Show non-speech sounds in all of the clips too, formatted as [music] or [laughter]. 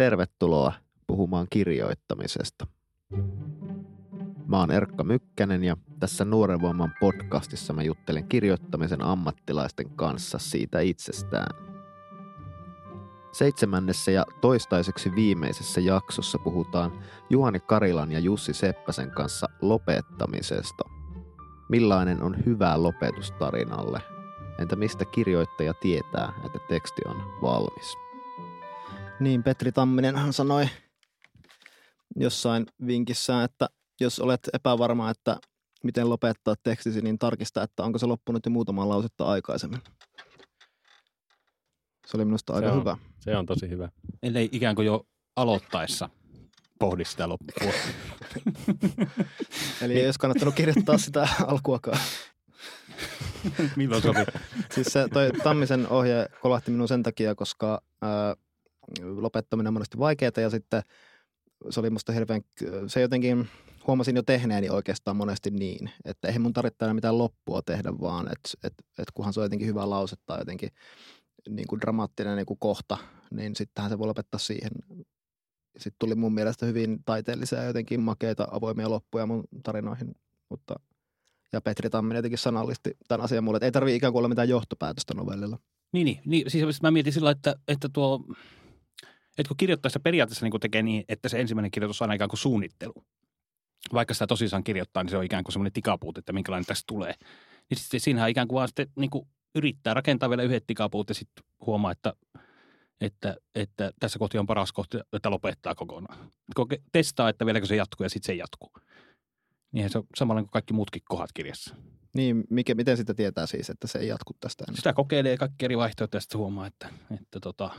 Tervetuloa puhumaan kirjoittamisesta. Mä oon Erkka Mykkänen ja tässä Nuoren Voiman podcastissa mä juttelen kirjoittamisen ammattilaisten kanssa siitä itsestään. Seitsemännessä ja toistaiseksi viimeisessä jaksossa puhutaan Juhani Karilan ja Jussi Seppäsen kanssa lopettamisesta. Millainen on hyvää lopetustarinalle? Entä mistä kirjoittaja tietää, että teksti on valmis? Niin, Petri Tamminen sanoi jossain vinkissä, että jos olet epävarma, että miten lopettaa tekstisi, niin tarkista, että onko se loppunut jo muutamaa lausetta aikaisemmin. Se oli minusta aika se on, hyvä. Se on tosi hyvä. Ellei ikään kuin jo aloittaessa pohdi sitä loppua. Eli ei olisi kannattanut kirjoittaa sitä alkuakaan. Milloin sopi? Siis se toi Tammisen ohje kolahti minun sen takia, koska ää, lopettaminen on monesti vaikeaa ja sitten se oli musta hirveän, se jotenkin huomasin jo tehneeni oikeastaan monesti niin, että eihän mun tarvitse aina mitään loppua tehdä, vaan että et, et kunhan se on jotenkin hyvä lause tai jotenkin niin kuin dramaattinen niin kuin kohta, niin sittenhän se voi lopettaa siihen. Sitten tuli mun mielestä hyvin taiteellisia jotenkin makeita avoimia loppuja mun tarinoihin, mutta ja Petri Tamminen jotenkin sanallisti tämän asian mulle, että ei tarvitse ikään kuin olla mitään johtopäätöstä novellilla. Niin, niin, niin siis mä mietin sillä, että, että tuo, että kun kirjoittaessa periaatteessa niin kuin tekee niin, että se ensimmäinen kirjoitus on aina ikään kuin suunnittelu. Vaikka sitä tosissaan kirjoittaa, niin se on ikään kuin semmoinen tikapuut, että minkälainen tästä tulee. Niin sitten siinähän ikään kuin vaan sitten niin kuin yrittää rakentaa vielä yhdet tikapuut ja sitten huomaa, että, että, että tässä kohti on paras kohti, että lopettaa kokonaan. Koke, testaa, että vieläkö se jatkuu ja sitten se jatkuu. Niinhän se on samalla kuin kaikki muutkin kohdat kirjassa. Niin, mikä, miten sitä tietää siis, että se ei jatku tästä enää? Sitä kokeilee kaikki eri vaihtoehtoja ja sitten huomaa, että, että, tota,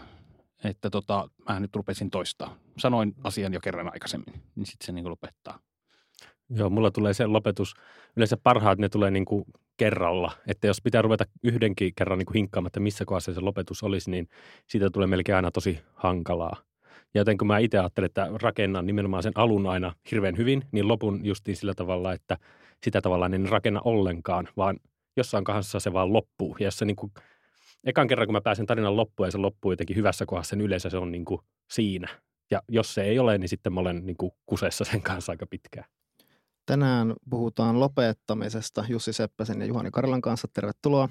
että tota, mä nyt rupesin toistaa. Sanoin asian jo kerran aikaisemmin, niin sitten se niin kuin lopettaa. Joo, mulla tulee se lopetus. Yleensä parhaat ne tulee niin kuin kerralla. Että jos pitää ruveta yhdenkin kerran niin kuin hinkkaamaan, että missä kohdassa se lopetus olisi, niin siitä tulee melkein aina tosi hankalaa. Ja joten kun mä itse ajattelen, että rakennan nimenomaan sen alun aina hirveän hyvin, niin lopun justiin sillä tavalla, että sitä tavallaan en rakenna ollenkaan, vaan jossain kohdassa se vaan loppuu. Ja jos se niin kuin, ekan kerran, kun mä pääsen tarinan loppuun ja se loppuu jotenkin hyvässä kohdassa, niin yleensä se on niin kuin siinä. Ja jos se ei ole, niin sitten mä olen niin kuin kusessa sen kanssa aika pitkään. Tänään puhutaan lopettamisesta Jussi Seppäsen ja Juhani Karilan kanssa. Tervetuloa.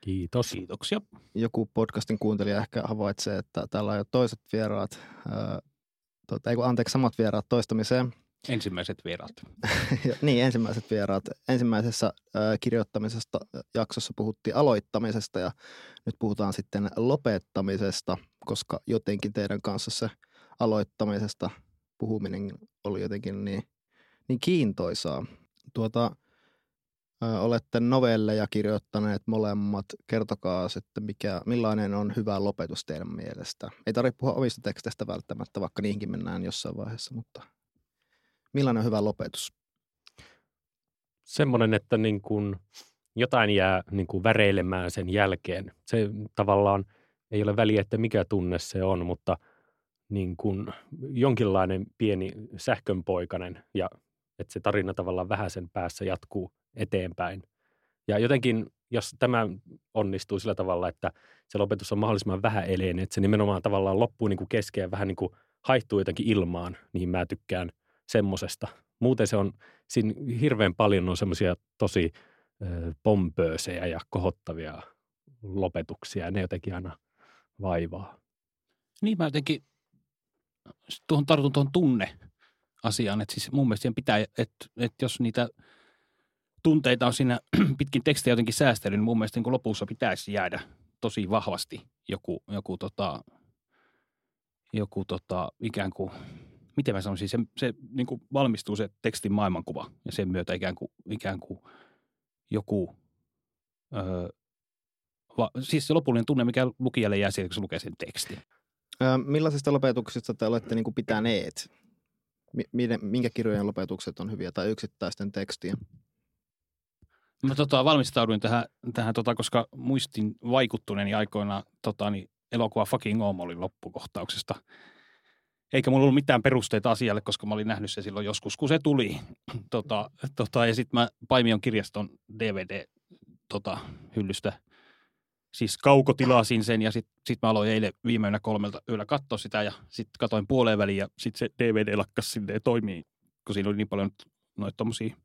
Kiitos. Kiitoksia. Joku podcastin kuuntelija ehkä havaitsee, että täällä on jo toiset vieraat, ää, tuota, ei kun anteeksi, samat vieraat toistamiseen. Ensimmäiset vieraat. [laughs] Niin, ensimmäiset vieraat. Ensimmäisessä kirjoittamisesta jaksossa puhuttiin aloittamisesta ja nyt puhutaan sitten lopettamisesta, koska jotenkin teidän kanssa se aloittamisesta puhuminen oli jotenkin niin, niin kiintoisaa. Tuota, olette novelleja kirjoittaneet molemmat. Kertokaa sitten, mikä, millainen on hyvä lopetus teidän mielestä. Ei tarvitse puhua omista teksteistä välttämättä, vaikka niihinkin mennään jossain vaiheessa, mutta millainen on hyvä lopetus? Semmoinen, että niin kuin jotain jää niin kuin väreilemään sen jälkeen. Se tavallaan ei ole väliä, että mikä tunne se on, mutta niin kuin jonkinlainen pieni sähkönpoikainen ja että se tarina tavallaan vähän sen päässä jatkuu eteenpäin. Ja jotenkin, jos tämä onnistuu sillä tavalla, että se lopetus on mahdollisimman vähän eleinen, että se nimenomaan tavallaan loppuu niin kuin kesken vähän niin kuin haihtuu jotenkin ilmaan, niin mä tykkään semmosesta. Muuten se on, siinä hirveän paljon on semmoisia tosi pompöösejä ja kohottavia lopetuksia, ja ne jotenkin aina vaivaa. Niin mä jotenkin tuohon tartun tuohon tunne asiaan, että siis mun mielestä pitää, että, että jos niitä tunteita on siinä [clears throat] pitkin tekstiä jotenkin säästely, niin mun mielestä niin lopussa pitäisi jäädä tosi vahvasti joku, joku, tota, joku tota, ikään kuin, miten mä sanoisin, se, se niin kuin valmistuu se tekstin maailmankuva ja sen myötä ikään kuin, ikään kuin joku, öö, va, siis se lopullinen tunne, mikä lukijalle jää siitä, kun se lukee sen tekstin. Ää, millaisista lopetuksista te olette niin kuin pitäneet? Minkä kirjojen lopetukset on hyviä tai yksittäisten tekstien? Mä tota, valmistauduin tähän, tähän tota, koska muistin vaikuttuneeni aikoina tota, niin elokuva Fucking Oom oli loppukohtauksesta. Eikä mulla ollut mitään perusteita asialle, koska mä olin nähnyt se silloin joskus, kun se tuli. [clears throat] Tota, tota, ja sitten mä Paimion kirjaston DVD tota, siis kaukotilasin sen ja sitten sit mä aloin eilen viime yönä kolmelta yöllä katsoa sitä ja sitten katoin puoleen väliin ja sitten se DVD lakkas sinne toimii, kun siinä oli niin paljon noita tommosia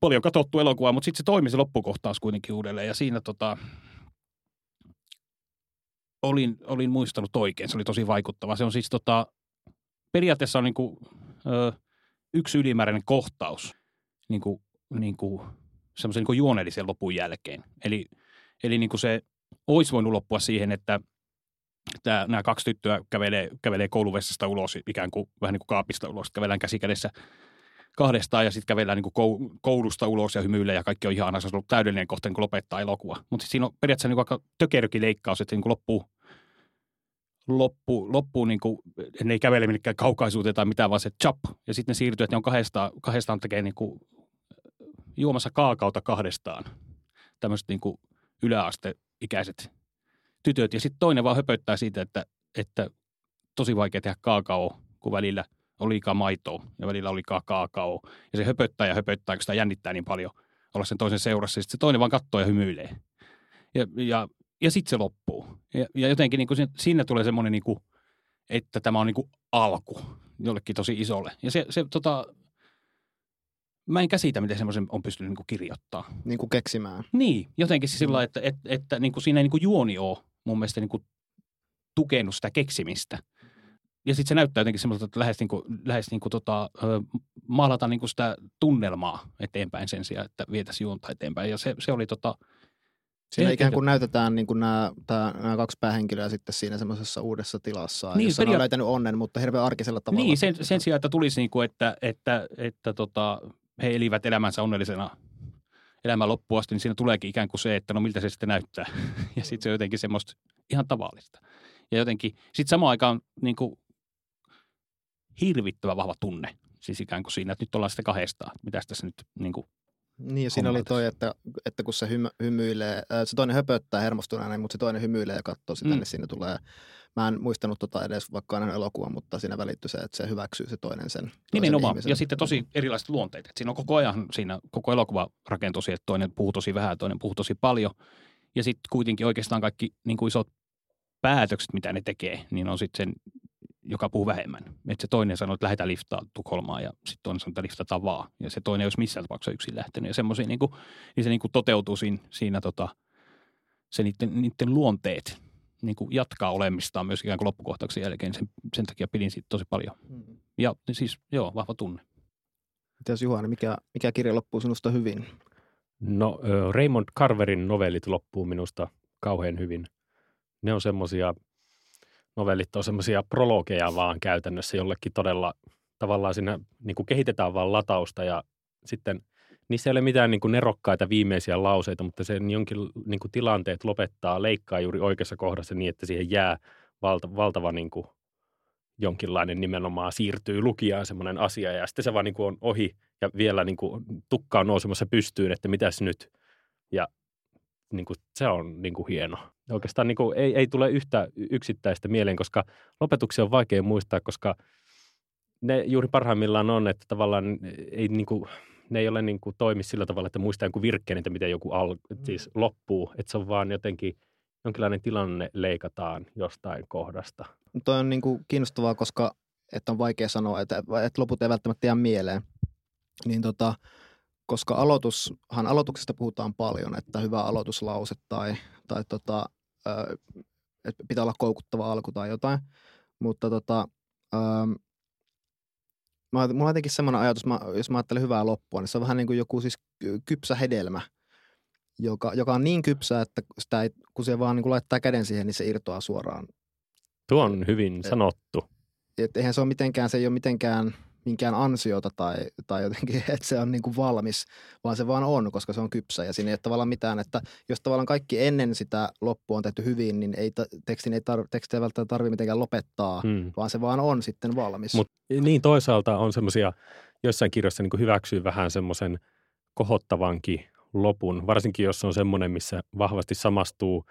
paljon katsottu elokuvaa, mutta sitten se toimi se loppukohtaus kuitenkin uudelleen ja siinä tota, olin, olin muistanut oikein. Se oli tosi vaikuttava. Se on siis tota, periaatteessa on niin kuin, ö, yksi ylimääräinen kohtaus niin kuin, niin kuin, semmoisen niin juonellisen lopun jälkeen. Eli, eli niin kuin se olisi voinut loppua siihen, että tämä, nämä kaksi tyttöä kävelee, kävelee kouluvessasta ulos, ikään kuin vähän niin kuin kaapista ulos, kävellään käsikädessä kahdestaan ja sitten kävellään niin koulusta ulos ja hymyilee ja kaikki on ihan Se on ollut täydellinen kohta niin lopettaa elokuva. Mutta siinä on periaatteessa niin aika tökerökin leikkaus, että niin loppuu, loppu, loppuu niin kuin, ne ei kävele minnekään kaukaisuuteen tai mitään, vaan se chap. Ja sitten ne siirtyy, että ne on kahdestaan, kahdestaan tekee niin kuin, juomassa kaakauta kahdestaan. Tämmöiset niin yläasteikäiset tytöt. Ja sitten toinen vaan höpöttää siitä, että, että tosi vaikea tehdä kaakao, kun välillä – liikaa maitoa ja välillä on liikaa kaakao. Ja se höpöttää ja höpöttää, kun sitä jännittää niin paljon olla sen toisen seurassa. Sitten se toinen vaan katsoo ja hymyilee. Ja, ja, ja sitten se loppuu. Ja, ja jotenkin niin kuin siinä tulee semmoinen, niin kuin, että tämä on niin kuin alku jollekin tosi isolle. Ja se, se tota, mä en käsitä, miten semmoisen on pystynyt niin kuin kirjoittaa. Niin kuin keksimään. Niin, jotenkin siis sillä että, että, että niin kuin siinä ei niin kuin juoni ole mun mielestä niin kuin tukenut sitä keksimistä – ja sitten se näyttää jotenkin semmoiselta, että lähes, niin kuin, lähes niin kuin tota, maalata niin kuin sitä tunnelmaa eteenpäin sen sijaan, että vietäisiin juonta eteenpäin. Ja se, se oli tota, Siinä ikään kuin näytetään niin kuin nämä, tämä, nämä kaksi päähenkilöä sitten siinä semmoisessa uudessa tilassa, niin, jossa peria- on löytänyt onnen, mutta hirveän arkisella tavalla. Niin, sen, sen sijaan, että tulisi niin kuin, että, että, että tota, he elivät elämänsä onnellisena elämän loppuun asti, niin siinä tuleekin ikään kuin se, että no miltä se sitten näyttää. [laughs] Ja sitten se on jotenkin semmoista ihan tavallista. Ja jotenkin, sitten samaan aikaan niin kuin hirvittävän vahva tunne. Siis ikään kuin siinä, että nyt ollaan sitä kahdestaan. Mitä tässä nyt niin kuin niin, ja siinä oli toi, että, että kun se hymy, hymyilee, se toinen höpöttää hermostuneena, mutta se toinen hymyilee ja katsoo sitä, mm. niin siinä tulee, mä en muistanut tota edes vaikka aina elokuva, mutta siinä välittyy se, että se hyväksyy se toinen sen. Nimenomaan, ihmisen. ja sitten tosi erilaiset luonteet. Et siinä on koko ajan, siinä koko elokuva rakentuu siihen, että toinen puhuu tosi vähän, toinen puhuu tosi paljon. Ja sitten kuitenkin oikeastaan kaikki niin kuin isot päätökset, mitä ne tekee, niin on sitten sen joka puhuu vähemmän. Että se toinen sanoo, että lähdetään liftaa Tukholmaan ja sitten toinen sanoo, että liftataan vaan. Ja se toinen ei olisi missään tapauksessa yksin lähtenyt. Ja semmoisia, niin, kuin, niin se niin kuin toteutuu siinä, siinä tota, se niiden, niiden luonteet niin kuin jatkaa olemistaan myös ikään kuin loppukohtauksen jälkeen. Sen, sen takia pidin siitä tosi paljon. Mm. Ja siis joo, vahva tunne. Mitäs Juhani, mikä, mikä kirja loppuu sinusta hyvin? No Raymond Carverin novellit loppuu minusta kauhean hyvin. Ne on semmoisia novellit on semmoisia prologeja vaan käytännössä jollekin todella tavallaan siinä niin kuin kehitetään vaan latausta ja sitten niissä ei ole mitään niin kuin nerokkaita viimeisiä lauseita, mutta se jonkin niin kuin tilanteet lopettaa, leikkaa juuri oikeassa kohdassa niin, että siihen jää valta, valtava niin kuin jonkinlainen nimenomaan siirtyy lukijaan semmoinen asia ja sitten se vaan niin kuin on ohi ja vielä niin kuin tukka on nousemassa pystyyn, että mitäs nyt. Ja niin kuin, se on niin kuin hieno. Oikeastaan niin kuin, ei, ei tule yhtä yksittäistä mieleen, koska lopetuksia on vaikea muistaa, koska ne juuri parhaimmillaan on, että tavallaan ei, niin kuin, ne ei ole niin kuin, toimi sillä tavalla, että muistaa jonkun virkkeen, että miten joku al, siis loppuu. Että se on vaan jotenkin jonkinlainen tilanne leikataan jostain kohdasta. Toi on niin kuin kiinnostavaa, koska että on vaikea sanoa, että, että loput ei välttämättä jää mieleen. Niin tota, koska aloitushan aloituksesta puhutaan paljon, että hyvä aloituslause tai, tai tota, että pitää olla koukuttava alku tai jotain. Mutta tota, mä, mulla on jotenkin semmoinen ajatus, mä, jos mä ajattelen hyvää loppua, niin se on vähän niin kuin joku siis kypsä hedelmä, joka, joka on niin kypsä, että sitä ei, kun se vaan niin kuin laittaa käden siihen, niin se irtoaa suoraan. Tuo on hyvin sanottu. Et, et eihän se ole mitenkään, se ei ole mitenkään – minkään ansiota tai, tai jotenkin, [laughs] että se on niin kuin valmis, vaan se vaan on, koska se on kypsä ja siinä ei ole tavallaan mitään, että jos tavallaan kaikki ennen sitä loppua on tehty hyvin, niin ei, tekstin ei, tar, tekstin ei välttämättä tarvitse mitenkään lopettaa, hmm. vaan se vaan on sitten valmis. Mut niin toisaalta on semmoisia, joissain kirjoissa niin hyväksyy vähän semmoisen kohottavankin lopun, varsinkin jos on semmoinen, missä vahvasti samastuu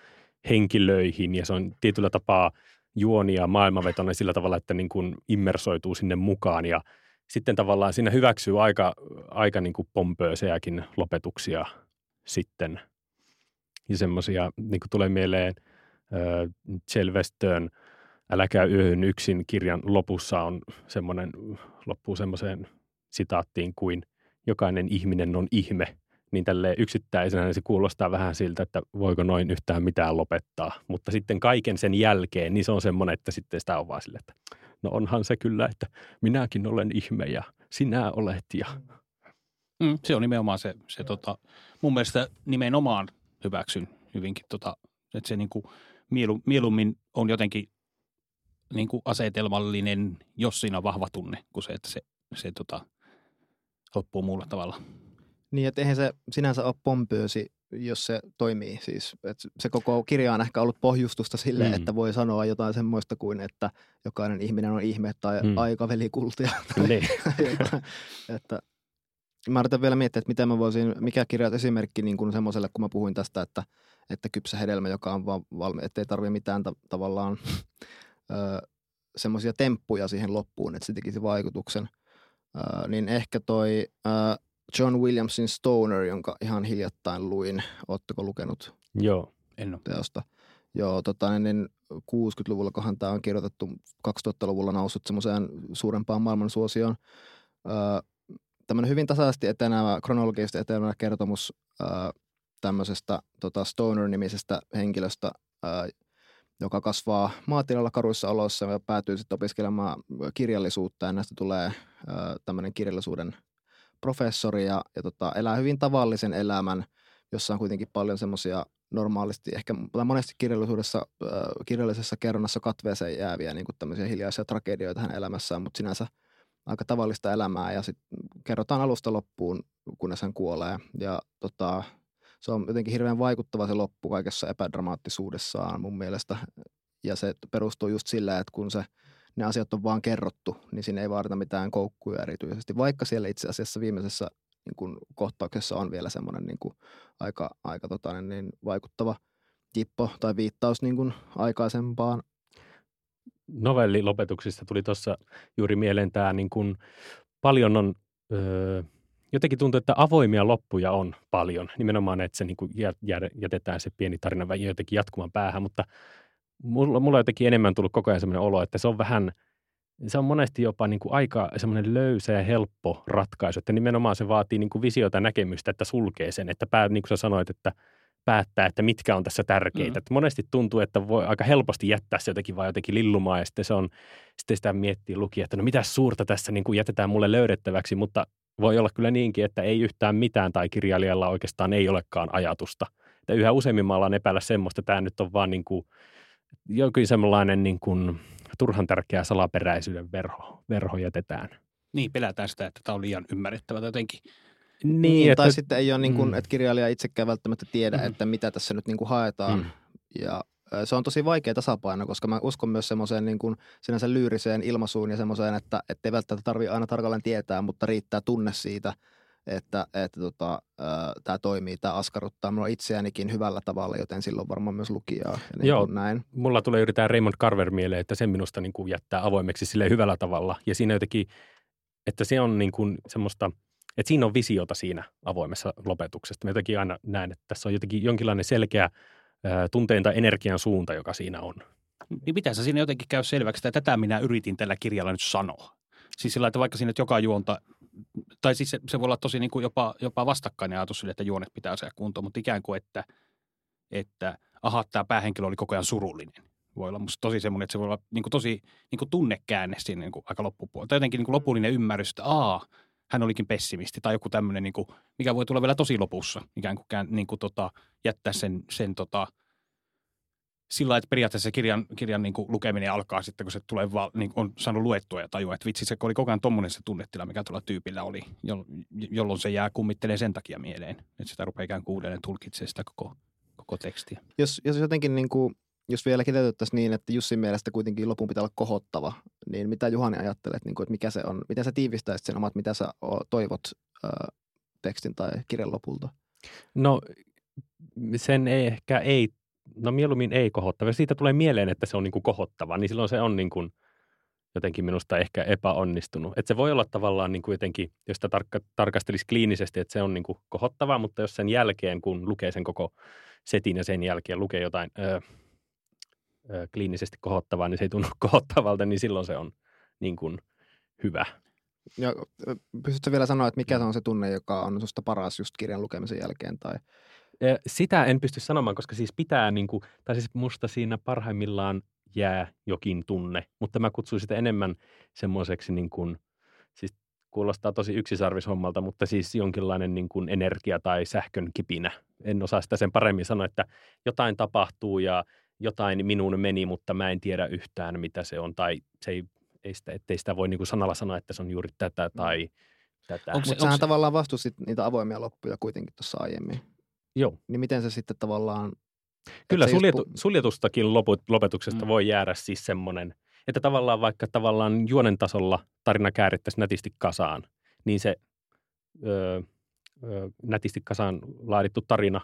henkilöihin ja se on tietyllä tapaa – juonia maailmanvetoinen sillä tavalla, että niin kuin immersoituu sinne mukaan ja sitten tavallaan siinä hyväksyy aika, aika niin kuin pompööseäkin lopetuksia sitten. Ja semmoisia, niin kuin tulee mieleen äh, Älä käy yöhön yksin kirjan lopussa on semmoinen, loppuu semmoiseen sitaattiin kuin jokainen ihminen on ihme, niin tälle yksittäisenä niin se kuulostaa vähän siltä, että voiko noin yhtään mitään lopettaa. Mutta sitten kaiken sen jälkeen, niin se on semmoinen, että sitten sitä on vaan sille, että no onhan se kyllä, että minäkin olen ihme ja sinä olet ja Mm, se on nimenomaan se, se tota, mun mielestä nimenomaan hyväksyn hyvinkin, tota, että se niinku mielu, mieluummin on jotenkin niinku asetelmallinen, jos siinä on vahva tunne, kuin se, että se, se tota, loppuu muulla tavalla. Niin, että eihän se sinänsä ole pompöösi, jos se toimii. Siis, että se koko kirja on ehkä ollut pohjustusta sille, mm. että voi sanoa jotain semmoista kuin, että jokainen ihminen on ihme tai mm. aikavelikultia. Niin. [laughs] että Mä yritän vielä miettiä, että miten mä voisin, mikä kirja esimerkki niin kuin semmoiselle, kun mä puhuin tästä, että, että kypsä hedelmä, joka on vaan valmi, ettei tarvitse mitään ta- tavallaan semmoisia temppuja siihen loppuun, että se tekisi vaikutuksen. Ö, niin ehkä toi ö, John Williamsin Stoner, jonka ihan hiljattain luin. Oletteko lukenut? Joo, en ole. Teosta. Joo, tota, niin 60-luvulla, kohan tämä on kirjoitettu 2000-luvulla noussut semmoiseen suurempaan maailmansuosioon. Öö, tämmöinen hyvin tasaisesti etenevä, kronologisesti etenevä kertomus ää, tämmöisestä tota Stoner-nimisestä henkilöstä, ää, joka kasvaa maatilalla karuissa oloissa ja päätyy sitten opiskelemaan kirjallisuutta ja näistä tulee ää, tämmöinen kirjallisuuden professori ja, ja tota, elää hyvin tavallisen elämän, jossa on kuitenkin paljon semmoisia normaalisti, ehkä tai monesti kirjallisuudessa, äh, kirjallisessa kerronnassa katveeseen jääviä niin tämmöisiä hiljaisia tragedioita hänen elämässään, mutta sinänsä – aika tavallista elämää ja sitten kerrotaan alusta loppuun, kunnes hän kuolee. Ja tota, se on jotenkin hirveän vaikuttava se loppu kaikessa epädramaattisuudessaan mun mielestä. Ja se perustuu just sillä, että kun se, ne asiat on vaan kerrottu, niin siinä ei vaadita mitään koukkuja erityisesti. Vaikka siellä itse asiassa viimeisessä niin kun kohtauksessa on vielä semmoinen niin kuin aika, aika tota, niin vaikuttava jippo tai viittaus niin kuin aikaisempaan novellilopetuksista tuli tuossa juuri mieleen tämä, niin kuin paljon on, öö, jotenkin tuntuu, että avoimia loppuja on paljon. Nimenomaan, että se niin kuin jätetään se pieni tarina jotenkin jatkumaan päähän, mutta mulla, mulla on jotenkin enemmän tullut koko ajan sellainen olo, että se on vähän, se on monesti jopa niin kuin aika semmoinen löysä ja helppo ratkaisu, että nimenomaan se vaatii niin kuin visiota ja näkemystä, että sulkee sen, että pää, niin kuin sä sanoit, että – päättää, että mitkä on tässä tärkeitä. Mm. Että monesti tuntuu, että voi aika helposti jättää se jotenkin vaan jotenkin lillumaan ja sitten, se on, sitten sitä miettii lukija, että no mitä suurta tässä niin kuin jätetään mulle löydettäväksi, mutta voi olla kyllä niinkin, että ei yhtään mitään tai kirjailijalla oikeastaan ei olekaan ajatusta. Että yhä useimmin mä ollaan epäillä semmoista, että tämä nyt on vaan niin kuin jokin semmoinen niin kuin turhan tärkeä salaperäisyyden verho, verho jätetään. Niin, pelätään sitä, että tämä on liian ymmärrettävä jotenkin niin, niin että, tai sitten ei ole niin kuin, mm. että kirjailija itsekään välttämättä tiedä, mm. että mitä tässä nyt niin kuin haetaan. Mm. Ja se on tosi vaikea tasapaino, koska mä uskon myös semmoiseen niin kuin sinänsä lyyriseen ilmaisuun ja semmoiseen, että ei välttämättä tarvitse aina tarkalleen tietää, mutta riittää tunne siitä, että, että tota, tämä toimii, tämä askarruttaa minua itseänikin hyvällä tavalla, joten silloin varmaan myös lukijaa. Niin Joo, näin. mulla tulee yrittää Raymond Carver mieleen, että sen minusta niin kuin jättää avoimeksi sille hyvällä tavalla. Ja siinä jotenkin, että se on niin kuin semmoista – että siinä on visiota siinä avoimessa lopetuksessa. Mä jotenkin aina näen, että tässä on jotenkin jonkinlainen selkeä tunteen tai energian suunta, joka siinä on. Niin pitäisi siinä jotenkin käy selväksi, että tätä minä yritin tällä kirjalla nyt sanoa. Siis sillä, että vaikka siinä joka juonta, tai siis se, se voi olla tosi niin kuin jopa, jopa vastakkainen ajatus sille, että juonet pitää saada kuntoon, mutta ikään kuin, että, että aha, tämä päähenkilö oli koko ajan surullinen. Voi olla musta tosi semmoinen, että se voi olla niin kuin tosi niin kuin tunnekäänne siinä niin kuin aika loppupuolella. Tai jotenkin niin kuin lopullinen ymmärrys, että aa, hän olikin pessimisti tai joku tämmöinen, niin kuin, mikä voi tulla vielä tosi lopussa, ikään kuin, niin kuin tota, jättää sen, sen tota, sillä että periaatteessa se kirjan, kirjan niin kuin lukeminen alkaa sitten, kun se tulee vaan, niin on saanut luettua ja tajua, että vitsi, se oli koko ajan tommonen se tunnetila, mikä tuolla tyypillä oli, jolloin se jää kummittelee sen takia mieleen, että sitä rupeaa ikään kuin uudelleen tulkitsemaan sitä koko, koko tekstiä. Jos, jos jotenkin niin kuin jos vielä kiteytettäisiin niin, että Jussin mielestä kuitenkin lopun pitää olla kohottava, niin mitä Juhani ajattelet, niin kuin, että mikä se on, miten sä tiivistäisit sen omat, mitä sä toivot ää, tekstin tai kirjan lopulta? No sen ei ehkä ei, no mieluummin ei kohottava. Jos siitä tulee mieleen, että se on niin kuin kohottava, niin silloin se on niin kuin jotenkin minusta ehkä epäonnistunut. Että se voi olla tavallaan niin kuin jotenkin, jos sitä tarkka, tarkastelisi kliinisesti, että se on niin kuin kohottava, mutta jos sen jälkeen, kun lukee sen koko setin ja sen jälkeen lukee jotain ö, ö, kliinisesti kohottavaa, niin se ei tunnu [laughs] kohottavalta, niin silloin se on niin kuin hyvä. Ja pystytkö vielä sanoa, että mikä se on se tunne, joka on sinusta paras just kirjan lukemisen jälkeen? Tai... Sitä en pysty sanomaan, koska siis pitää, niin kuin, tai siis musta siinä parhaimmillaan jää jokin tunne, mutta mä kutsuin sitä enemmän semmoiseksi niin kuin, siis kuulostaa tosi yksisarvishommalta, mutta siis jonkinlainen niin kuin energia tai sähkön kipinä. En osaa sitä sen paremmin sanoa, että jotain tapahtuu ja jotain minun meni, mutta mä en tiedä yhtään, mitä se on, tai se ei, ei sitä, ettei sitä voi niin kuin sanalla sanoa, että se on juuri tätä tai mm. tätä. Onko se, Mutta sähän se... tavallaan vastusit niitä avoimia loppuja kuitenkin tuossa aiemmin. Joo. Niin miten se sitten tavallaan... Kyllä suljetu, pu... suljetustakin loput, lopetuksesta mm. voi jäädä siis semmoinen, että tavallaan vaikka tavallaan juonen tasolla tarina käärittäisi nätisti kasaan, niin se öö, öö, nätisti kasaan laadittu tarina,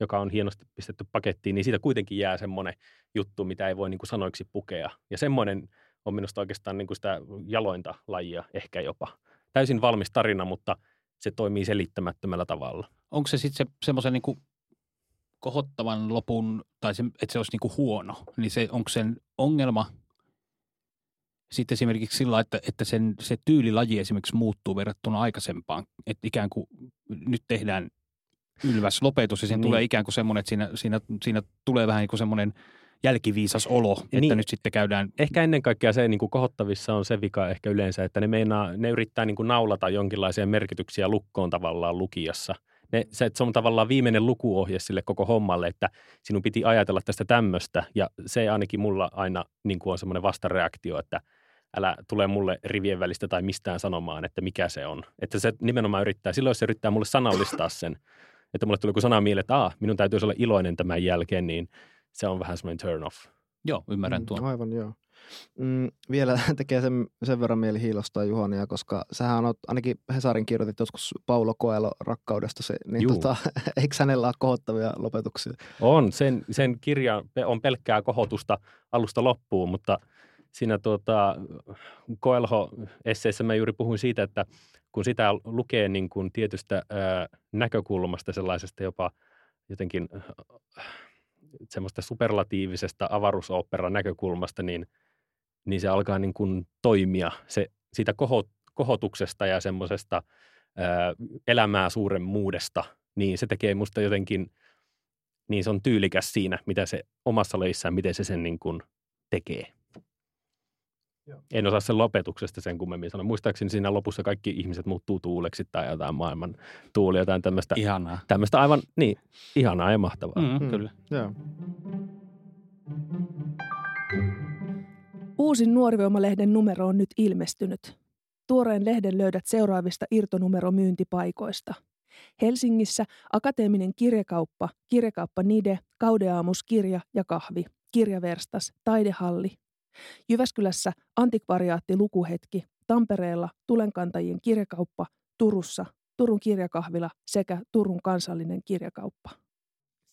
joka on hienosti pistetty pakettiin, niin siitä kuitenkin jää semmoinen juttu, mitä ei voi niin kuin sanoiksi pukea. Ja semmoinen on minusta oikeastaan niin kuin sitä jalointa lajia ehkä jopa. Täysin valmis tarina, mutta se toimii selittämättömällä tavalla. Onko se sitten se, semmoisen niin kuin kohottavan lopun, tai se, että se olisi niin kuin huono, niin se, onko sen ongelma sitten esimerkiksi sillä, että, että sen, se tyylilaji esimerkiksi muuttuu verrattuna aikaisempaan, että ikään kuin nyt tehdään ylväs lopetus ja siinä niin. tulee ikään kuin semmoinen, että siinä, siinä, siinä tulee vähän niin kuin semmoinen jälkiviisas olo, että niin, nyt sitten käydään. Ehkä ennen kaikkea se niin kuin kohottavissa on se vika ehkä yleensä, että ne, meinaa, ne yrittää niin kuin naulata jonkinlaisia merkityksiä lukkoon tavallaan lukijassa. Ne, se, että se on tavallaan viimeinen lukuohje sille koko hommalle, että sinun piti ajatella tästä tämmöistä ja se ainakin mulla aina niin kuin on semmoinen vastareaktio, että älä tule mulle rivien välistä tai mistään sanomaan, että mikä se on. Että se nimenomaan yrittää, silloin se yrittää mulle sanallistaa sen, että mulle tulee joku sana mieleen, että ah, minun täytyisi olla iloinen tämän jälkeen, niin se on vähän semmoinen turn off. Joo, ymmärrän mm, tuon. Aivan, joo. Mm, vielä [laughs] tekee sen, sen verran mieli hiilostaa Juhania, koska sähän on ainakin Hesarin kirjoitit joskus Paulo Koelo rakkaudesta, se, niin tota, [laughs] eikö hänellä ole kohottavia lopetuksia? On, sen, sen kirja on pelkkää kohotusta alusta loppuun, mutta siinä tuota, Koelho-esseissä mä juuri puhuin siitä, että kun sitä lukee niin kuin tietystä ää, näkökulmasta, sellaisesta jopa jotenkin äh, semmoista superlatiivisesta avaruusopera näkökulmasta, niin, niin se alkaa niin kuin toimia se, siitä koho, kohotuksesta ja semmoisesta ää, elämää suuremmuudesta, niin se tekee musta jotenkin, niin se on tyylikäs siinä, mitä se omassa lajissaan, miten se sen niin kuin tekee. Joo. En osaa sen lopetuksesta sen kummemmin sanoa. Muistaakseni siinä lopussa kaikki ihmiset muuttuu tuuleksi tai jotain maailman tuuli, jotain tämmöistä. Ihanaa. Tämmöistä aivan, niin, ihanaa ja mahtavaa. Mm, mm. Kyllä. Joo. Uusin Nuorivoimalehden numero on nyt ilmestynyt. Tuoreen lehden löydät seuraavista irtonumeromyyntipaikoista. Helsingissä Akateeminen kirjakauppa, kirjakauppa Nide, Kaudeaamuskirja ja kahvi, Kirjaverstas, Taidehalli, Jyväskylässä antikvariaatti Lukuhetki, Tampereella Tulenkantajien kirjakauppa, Turussa Turun kirjakahvila sekä Turun kansallinen kirjakauppa.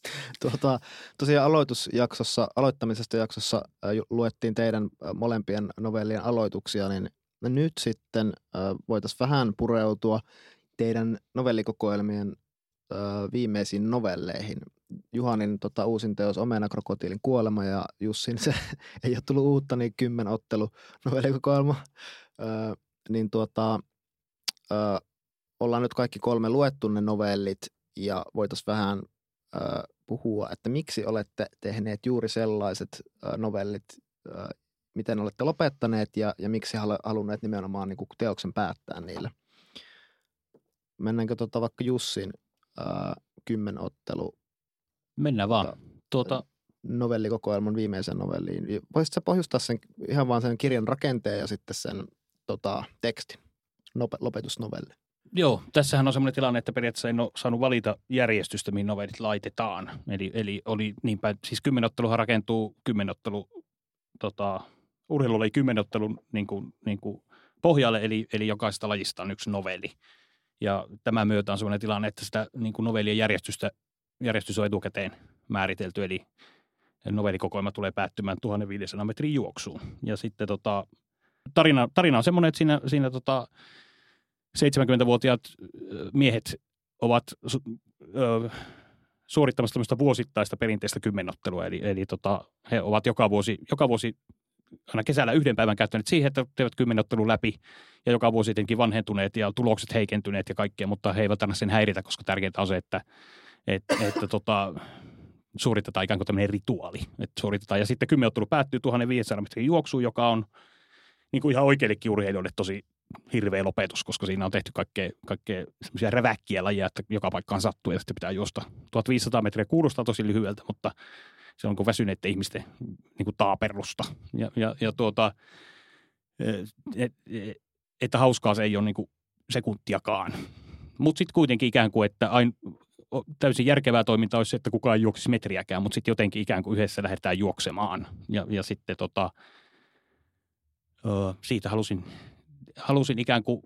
[laughs] Tuota, tosiaan aloitusjaksossa, aloittamisesta jaksossa luettiin teidän molempien novellien aloituksia, niin nyt sitten voitaisiin vähän pureutua teidän novellikokoelmien viimeisiin novelleihin. Juhanin tota, uusin teos Omena krokotiilin kuolema ja Jussin se [laughs] ei ole tullut uutta, niin kymmen ottelu novellikokoelma. Niin tuota, öö, ollaan nyt kaikki kolme luettu ne novellit ja voitaisiin vähän puhua, että miksi olette tehneet juuri sellaiset novellit, miten olette lopettaneet ja, ja miksi halunneet nimenomaan niin kuin teoksen päättää niillä. Mennäänkö tota vaikka Jussin öö, kymmenottelu Mennään vaan. Tuota, tuota... novellikokoelman viimeisen novelliin. Voisitko pohjustaa sen ihan vaan sen kirjan rakenteen ja sitten sen tota, teksti, Nope, lopetusnovelli? Joo, tässähän on semmoinen tilanne, että periaatteessa en ole saanut valita järjestystä, mihin novellit laitetaan. Eli, eli oli niin päin, siis kymmenotteluhan rakentuu kymmenottelu, tota, urheilu oli kymmenottelun niin kuin, niin kuin pohjalle, eli, eli jokaisesta lajista on yksi novelli. Ja tämän myötä on sellainen tilanne, että sitä niin kuin novellien järjestystä järjestys on etukäteen määritelty, eli novellikokoelma tulee päättymään 1500 metrin juoksuun. Ja sitten tota, tarina, tarina on semmoinen, että siinä, siinä tota, 70-vuotiaat miehet ovat ö, suorittamassa tämmöistä vuosittaista perinteistä kymmenottelua. Eli, eli tota, he ovat joka vuosi, joka vuosi aina kesällä yhden päivän käyttäneet siihen, että teevät kymmenottelun läpi ja joka vuosi tietenkin vanhentuneet ja tulokset heikentyneet ja kaikkea, mutta he eivät anna sen häiritä, koska tärkeintä on se, että, että, että tota, suoritetaan ikään kuin tämmöinen rituaali. Että suoritetaan. Ja sitten kymmenottelu päättyy 1500 metrin juoksuun, joka on niin kuin ihan oikeillekin urheilijoille tosi hirveä lopetus, koska siinä on tehty kaikkea, kaikkea semmoisia räväkkiä lajeja, että joka paikkaan sattuu ja sitten pitää juosta. 1500 metriä kuulostaa tosi lyhyeltä, mutta se on kuin väsyneiden ihmisten niin kuin taaperusta. Ja, ja, ja tuota, et, et, että hauskaa se ei ole niin kuin sekuntiakaan. Mutta sitten kuitenkin ikään kuin, että ain, täysin järkevää toimintaa olisi se, että kukaan ei juoksisi metriäkään, mutta sitten jotenkin ikään kuin yhdessä lähdetään juoksemaan. Ja, ja sitten tota, ö, siitä halusin, halusin ikään kuin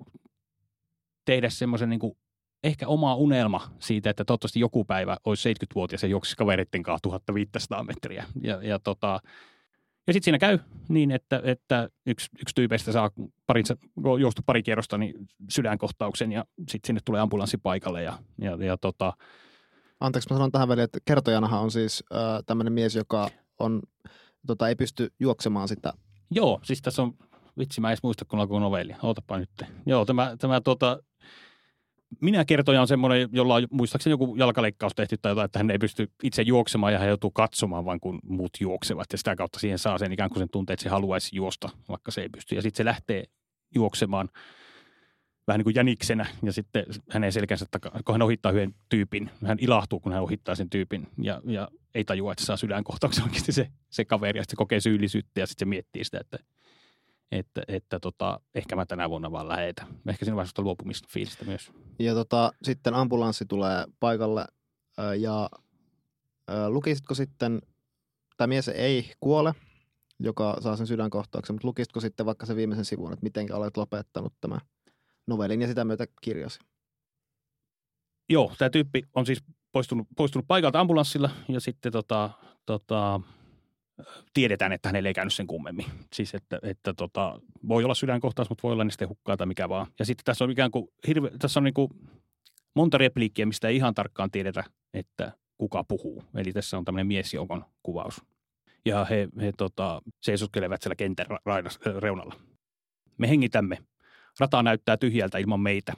tehdä semmoisen niin ehkä oma unelma siitä, että toivottavasti joku päivä olisi 70-vuotias ja juoksisi kavereiden kanssa 1500 metriä. Ja, ja, tota, ja sitten siinä käy niin, että, että yksi, yksi tyypeistä saa parin, juostu pari kierrosta niin sydänkohtauksen ja sitten sinne tulee ambulanssi paikalle. Ja, ja, ja tota, Anteeksi, mä sanon tähän väliin, että kertojanahan on siis äh, tämmöinen mies, joka on, tota, ei pysty juoksemaan sitä. Joo, siis tässä on, vitsi mä en edes muista kun alkoi novelli, ootapa nyt. Joo, tämä, tämä tota, minä kertoja on semmoinen, jolla on muistaakseni joku jalkaleikkaus tehty tai jotain, että hän ei pysty itse juoksemaan ja hän joutuu katsomaan vaan kun muut juoksevat. Ja sitä kautta siihen saa sen ikään kuin sen tunteen, että se haluaisi juosta, vaikka se ei pysty. Ja sitten se lähtee juoksemaan vähän niin kuin jäniksenä ja sitten hänen selkänsä takaa, kun hän ohittaa yhden tyypin, hän ilahtuu, kun hän ohittaa sen tyypin ja, ja ei tajua, että se saa sydänkohtauksen oikeasti se, se kaveri ja sitten se kokee syyllisyyttä ja sitten se miettii sitä, että – että, että tota, ehkä mä tänä vuonna vaan lähetän. Ehkä siinä vaiheessa luopumista fiilistä myös. Ja tota, sitten ambulanssi tulee paikalle ja lukisitko sitten, tämä mies ei kuole, joka saa sen sydänkohtauksen, mutta lukisitko sitten vaikka se viimeisen sivun, että miten olet lopettanut tämä novellin ja sitä myötä kirjasi? Joo, tämä tyyppi on siis poistunut, poistunut paikalta ambulanssilla ja sitten tota, tota, tiedetään, että hänelle ei käynyt sen kummemmin. Siis että, että tota, voi olla sydänkohtaus, mutta voi olla niistä hukkaa tai mikä vaan. Ja sitten tässä on ikään kuin, hirve, tässä on niin kuin monta repliikkiä, mistä ei ihan tarkkaan tiedetä, että kuka puhuu. Eli tässä on tämmöinen miesjoukon kuvaus. Ja he, he tota, seisoskelevat siellä kentän rainas, reunalla. Me hengitämme. Rata näyttää tyhjältä ilman meitä.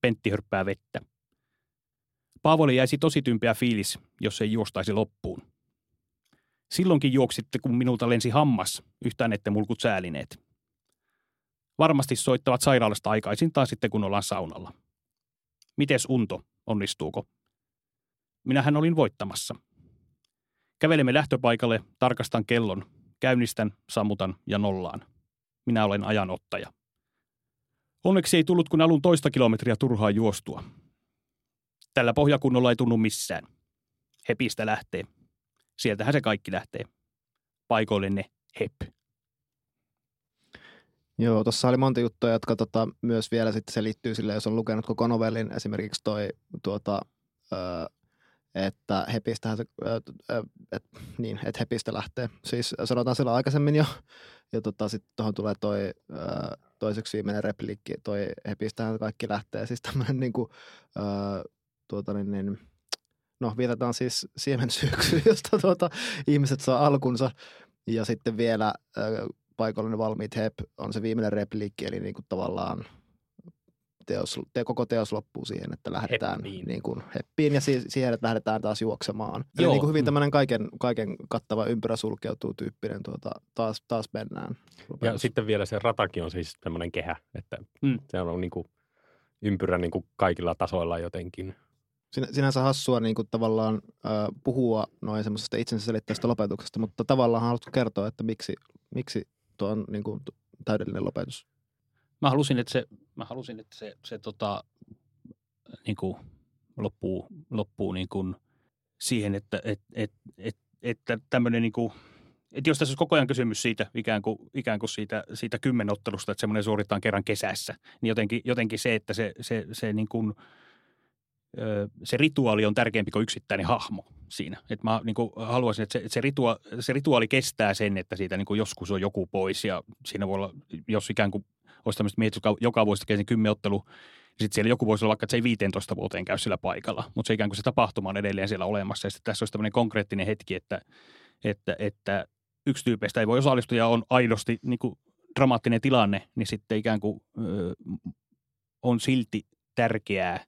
Pentti hörppää vettä. Paavolle jäisi tosi tympeä fiilis, jos ei juostaisi loppuun – Silloinkin juoksitte, kun minulta lensi hammas. Yhtään ette mulkut säälineet. Varmasti soittavat sairaalasta aikaisintaan sitten, kun ollaan saunalla. Mites unto, onnistuuko? Minähän olin voittamassa. Kävelemme lähtöpaikalle, tarkastan kellon, käynnistän, sammutan ja nollaan. Minä olen ajanottaja. Onneksi ei tullut kun alun toista kilometriä turhaa juostua. Tällä pohjakunnolla ei tunnu missään. Hepistä lähtee. Sieltähän se kaikki lähtee. Paikoillenne hep. Joo, tuossa oli monta juttua, jotka tota, myös vielä sitten se liittyy sille, jos on lukenut koko novellin, esimerkiksi toi, tuota, ö, että hepistähän se, ö, et, niin, että hepistä lähtee. Siis sanotaan sillä aikaisemmin jo, ja tota, sitten tuohon tulee toi ö, toiseksi viimeinen repliikki, toi hepistähän kaikki lähtee. Siis tämmöinen niin kuin, ö, tuota, niin, niin, no viitataan siis siemensyksyyn, [laughs] josta tuota, ihmiset saa alkunsa. Ja sitten vielä äh, paikallinen valmiit hep on se viimeinen repliikki, eli niin kuin tavallaan teos, te, koko teos loppuu siihen, että lähdetään heppiin, niin kuin heppiin ja si- siihen, että lähdetään taas juoksemaan. Joo. Eli niin kuin hyvin mm. tämmöinen kaiken, kaiken kattava ympyrä sulkeutuu tyyppinen, tuota, taas, taas mennään. Lopetus. Ja sitten vielä se ratakin on siis tämmöinen kehä, että mm. se on niin kuin ympyrä niin kuin kaikilla tasoilla jotenkin sinänsä hassua niin kuin tavallaan äh, puhua noin semmoisesta itsensä selittävästä lopetuksesta, mutta tavallaan haluatko kertoa, että miksi, miksi tuo on niin kuin, täydellinen lopetus? Mä halusin, että se, mä halusin, että se, se tota, niin kuin loppuu, loppuu niin kuin siihen, että et, et, et, että tämmöinen niin kuin, että jos tässä olisi koko ajan kysymys siitä ikään kuin, ikään kuin siitä, siitä kymmenottelusta, että semmoinen suoritetaan kerran kesässä, niin jotenkin, jotenkin se, että se, se, se niin kuin – se rituaali on tärkeämpi kuin yksittäinen hahmo siinä. Et mä niin kuin haluaisin, että se, se, ritua, se rituaali kestää sen, että siitä niin kuin joskus on joku pois ja siinä voi olla, jos ikään kuin olisi tämmöistä mietitty, joka vuosi tekee sen kymmenottelu, Sitten siellä joku voisi olla vaikka, että se ei 15 vuoteen käy sillä paikalla, mutta se ikään kuin se tapahtuma on edelleen siellä olemassa. Ja sitten tässä olisi tämmöinen konkreettinen hetki, että, että, että yksi tyypeistä ei voi osallistua ja on aidosti niin kuin dramaattinen tilanne, niin sitten ikään kuin ö, on silti tärkeää,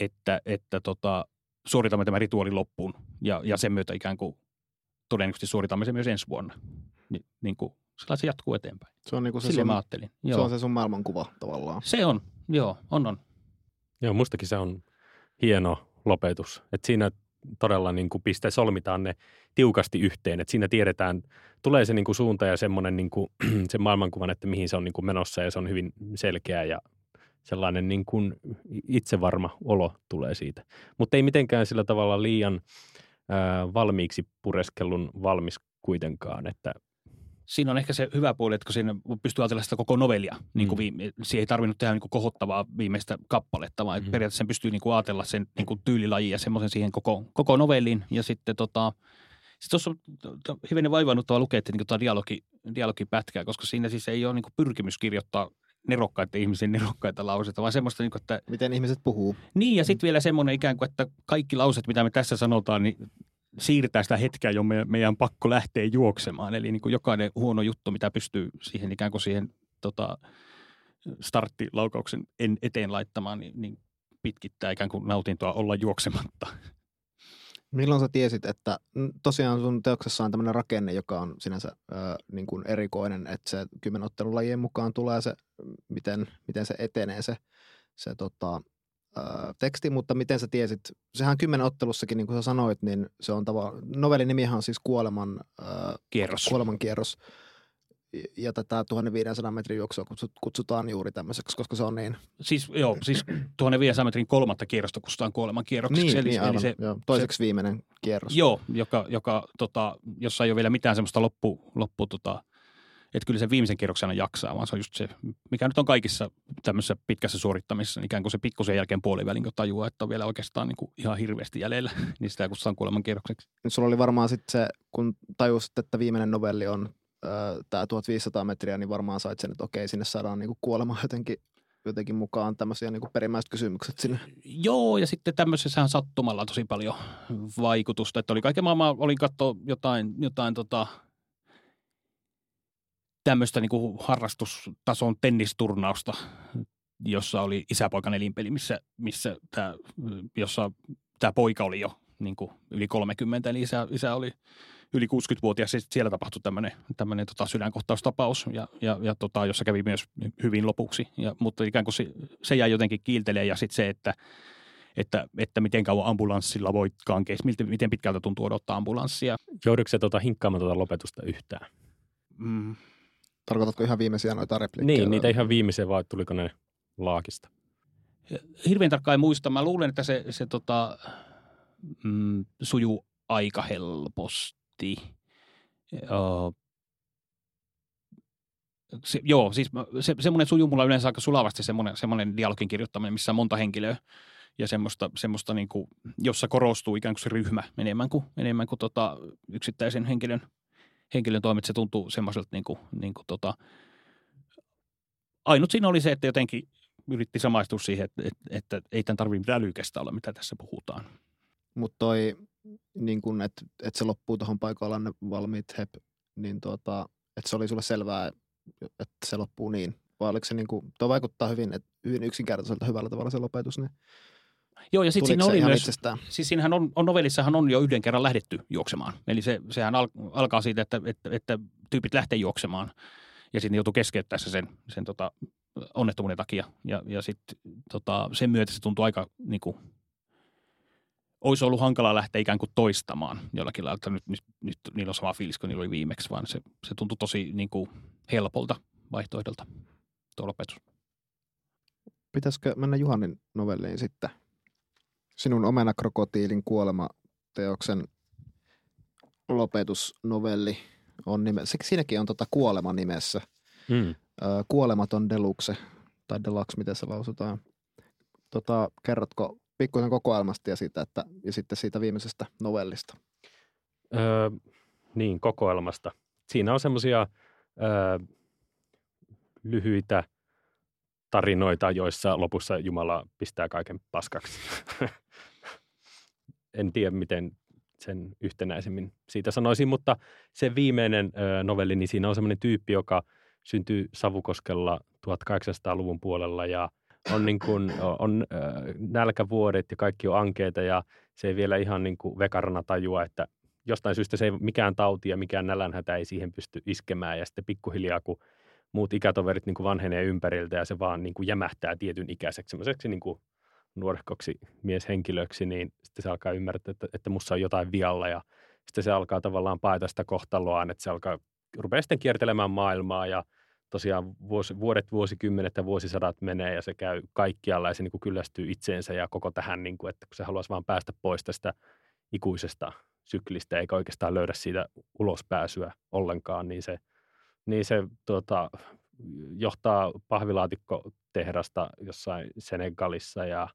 että, että tota, suoritamme tämän rituaalin loppuun ja, ja sen myötä ikään kuin todennäköisesti suoritamme sen myös ensi vuonna. Ni, niin kuin, se jatkuu eteenpäin. Se on, niin kuin se, sun, mä ajattelin. se on se sun maailmankuva tavallaan. se on, joo, on on. Joo, mustakin se on hieno lopetus. Että siinä todella niin kuin piste solmitaan ne tiukasti yhteen. Että siinä tiedetään, tulee se niin kuin suunta ja semmoinen niin kuin, [clears throat] se maailmankuvan, että mihin se on niin kuin menossa ja se on hyvin selkeä ja sellainen niin kuin itsevarma olo tulee siitä. Mutta ei mitenkään sillä tavalla liian ää, valmiiksi pureskellun valmis kuitenkaan, että Siinä on ehkä se hyvä puoli, että kun siinä pystyy ajatella sitä koko novellia, niin kuin Mm. viime, siihen ei tarvinnut tehdä niin kuin kohottavaa viimeistä kappaletta, vaan Mm. periaatteessa sen pystyy niin kuin ajatella sen niin kuin tyylilajin ja semmoisen siihen koko, koko novelliin. Ja sitten tota, sitten tuossa on hivenen vaivannuttava lukea että niin kuin dialogi, dialogipätkää, koska siinä siis ei ole niin kuin pyrkimys kirjoittaa nerokkaita ihmisen nerokkaita lauseita, vaan semmoista, niin kuin, että Miten ihmiset puhuu. niin, ja sitten vielä semmoinen ikään kuin, että kaikki lauset, mitä me tässä sanotaan, niin siirtää sitä hetkeä, jo meidän, meidän pakko lähteä juoksemaan. Eli niin kuin jokainen huono juttu, mitä pystyy siihen ikään kuin siihen tota, starttilaukauksen en, eteen laittamaan, niin, niin pitkittää ikään kuin nautintoa olla juoksematta. Milloin sä tiesit, että tosiaan sun teoksessa on tämmöinen rakenne, joka on sinänsä ö, niin kuin erikoinen, että se kymmenottelulajien mukaan tulee se, miten, miten se etenee se, se tota, ö, teksti, mutta miten sä tiesit, sehän kymmenottelussakin, niin kuin sä sanoit, niin se on tavallaan, novellin nimihän on siis kuoleman, ö, Kierros. kuoleman kierros, ja tätä 1500 metrin juoksua kutsut- kutsutaan juuri tämmöiseksi, koska se on niin. Siis, joo, siis [clears throat] 1500 metrin kolmatta kierrosta kutsutaan kuoleman kierroksiksi. Niin, eli, niin eli aivan, se, joo, toiseksi viimeinen kierros. Joo, joka, joka tota, jossa ei ole vielä mitään semmoista loppu, loppu tota, että kyllä se viimeisen kierroksen aina jaksaa, vaan se on just se, mikä nyt on kaikissa tämmöisessä pitkässä suorittamisessa, niin ikään kuin se pikkusen jälkeen puolivälin, kun tajuaa, että on vielä oikeastaan niin kuin ihan hirveästi jäljellä, [laughs] niin sitä kutsutaan kuoleman kierrokseksi. Sulla oli varmaan sitten se, kun tajusit, että viimeinen novelli on tämä 1500 metriä, niin varmaan sait sen, että okei, sinne saadaan niinku kuolema jotenkin, jotenkin mukaan tämmöisiä niinku perimmäiset kysymykset sinne. Joo, ja sitten tämmöisessähän sattumalla tosi paljon vaikutusta, että oli kaiken maailman, olin katsoa jotain, jotain tota, tämmöistä niin kuin harrastustason tennisturnausta, jossa oli isäpoikan elinpeli, missä, missä tää, jossa tämä poika oli jo niin kuin yli 30, eli isä, isä oli yli 60-vuotias, ja sit siellä tapahtui tämmöinen, tämmöinen tota sydänkohtaustapaus, ja, ja, ja tota, jossa kävi myös hyvin lopuksi, ja, mutta ikään kuin se, se jäi jotenkin kiiltelee, ja sitten se, että että, että miten kauan ambulanssilla voitkaan miten, miten pitkältä tuntuu odottaa ambulanssia. joudutko se tota, hinkkaamaan tuota lopetusta yhtään? Mm. Tarkoitatko ihan viimeisiä noita repliikkejä? Niin, niitä ihan viimeisiä vai tuliko ne laakista? Hirveän tarkkaan muista. Mä luulen, että se, se tota, mm, sujuu aika helposti. Ö, se, joo, siis se, semmoinen sujuu mulla yleensä aika sulavasti semmoinen, semmoinen dialogin kirjoittaminen, missä on monta henkilöä ja semmoista, semmoista niin kuin, jossa korostuu ikään kuin se ryhmä enemmän kuin, enemmän kuin tota yksittäisen henkilön, henkilön toimet. Se tuntuu semmoiselta niin kuin, niin kuin tota, ainut siinä oli se, että jotenkin yritti samaistua siihen, että, että, että ei tämän tarvitse mitään olla, mitä tässä puhutaan. Mutta toi, niin kun, että et se loppuu tuohon paikallaan ne valmiit hep, niin tuota, että se oli sulle selvää, että se loppuu niin. Vai oliko se niin kuin, tuo vaikuttaa hyvin, et, hyvin yksinkertaiselta hyvällä tavalla se lopetus, niin Joo, ja sitten siinä oli myös, itsestään? siis siinähän on, on novellissahan on jo yhden kerran lähdetty juoksemaan. Eli se, sehän al, alkaa siitä, että, että, että tyypit lähtee juoksemaan ja sitten joutuu keskeyttää se sen, sen tota, onnettomuuden takia. Ja, ja sitten tota, sen myötä se tuntuu aika niin kuin, olisi ollut hankalaa lähteä ikään kuin toistamaan jollakin lailla, että nyt, nyt, nyt niillä on sama fiilis kuin niillä oli viimeksi, vaan se, se tuntui tosi niin kuin, helpolta vaihtoehdolta tuo lopetus. Pitäisikö mennä Juhanin novelliin sitten? Sinun omena krokotiilin kuolema teoksen lopetusnovelli on nime. se- Siinäkin on tota kuolema nimessä. Mm. Kuolematon deluxe, tai deluxe, miten se lausutaan. Tota, kerrotko pikkuisen kokoelmasta ja, siitä, että, ja sitten siitä viimeisestä novellista? Öö, niin, kokoelmasta. Siinä on semmoisia öö, lyhyitä tarinoita, joissa lopussa Jumala pistää kaiken paskaksi. [laughs] en tiedä, miten sen yhtenäisemmin siitä sanoisin, mutta se viimeinen ö, novelli, niin siinä on semmoinen tyyppi, joka syntyy Savukoskella 1800-luvun puolella ja on, niin kuin, on ö, nälkävuodet ja kaikki on ankeita ja se ei vielä ihan niin kuin vekarana tajua, että jostain syystä se ei, mikään tauti ja mikään nälänhätä ei siihen pysty iskemään. Ja sitten pikkuhiljaa, kun muut ikätoverit niin kuin vanhenee ympäriltä ja se vaan niin kuin jämähtää tietyn ikäiseksi semmoiseksi niin kuin nuorehkoksi mieshenkilöksi, niin sitten se alkaa ymmärtää, että, että mussa on jotain vialla ja sitten se alkaa tavallaan paeta sitä kohtaloaan, että se alkaa, rupeaa sitten kiertelemään maailmaa ja tosiaan vuosi, vuodet, vuosikymmenet ja vuosisadat menee ja se käy kaikkialla ja se niin kuin kyllästyy itseensä ja koko tähän, niin kuin, että kun se haluaisi vaan päästä pois tästä ikuisesta syklistä eikä oikeastaan löydä siitä ulospääsyä ollenkaan, niin se, niin se tota, johtaa pahvilaatikkotehdasta jossain Senegalissa ja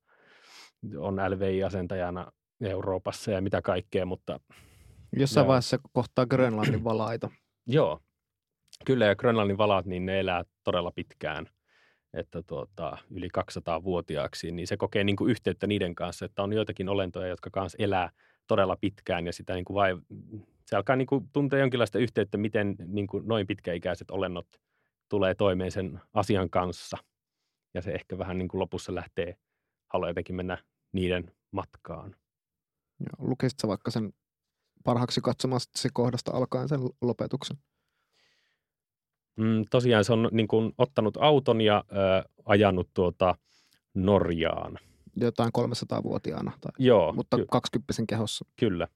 on LVI-asentajana Euroopassa ja mitä kaikkea, mutta... Jossain Joo. vaiheessa kohtaa Grönlannin valaita. Joo, kyllä ja Grönlannin valaat, niin ne elää todella pitkään, että tuota, yli 200-vuotiaaksi, niin se kokee niin kuin yhteyttä niiden kanssa, että on joitakin olentoja, jotka kanssa elää todella pitkään ja sitä niin kuin vai, se alkaa niin kuin tuntea jonkinlaista yhteyttä, miten niin kuin noin pitkäikäiset olennot tulee toimeen sen asian kanssa. Ja se ehkä vähän niin kuin lopussa lähtee, haluaa jotenkin mennä niiden matkaan. Lukisitko vaikka sen parhaaksi katsomasta kohdasta alkaen sen lopetuksen? Mm, tosiaan se on niin kuin ottanut auton ja ö, ajanut tuota Norjaan. Jotain 300-vuotiaana, tai, Joo, mutta ky- 20 kehossa. Kyllä.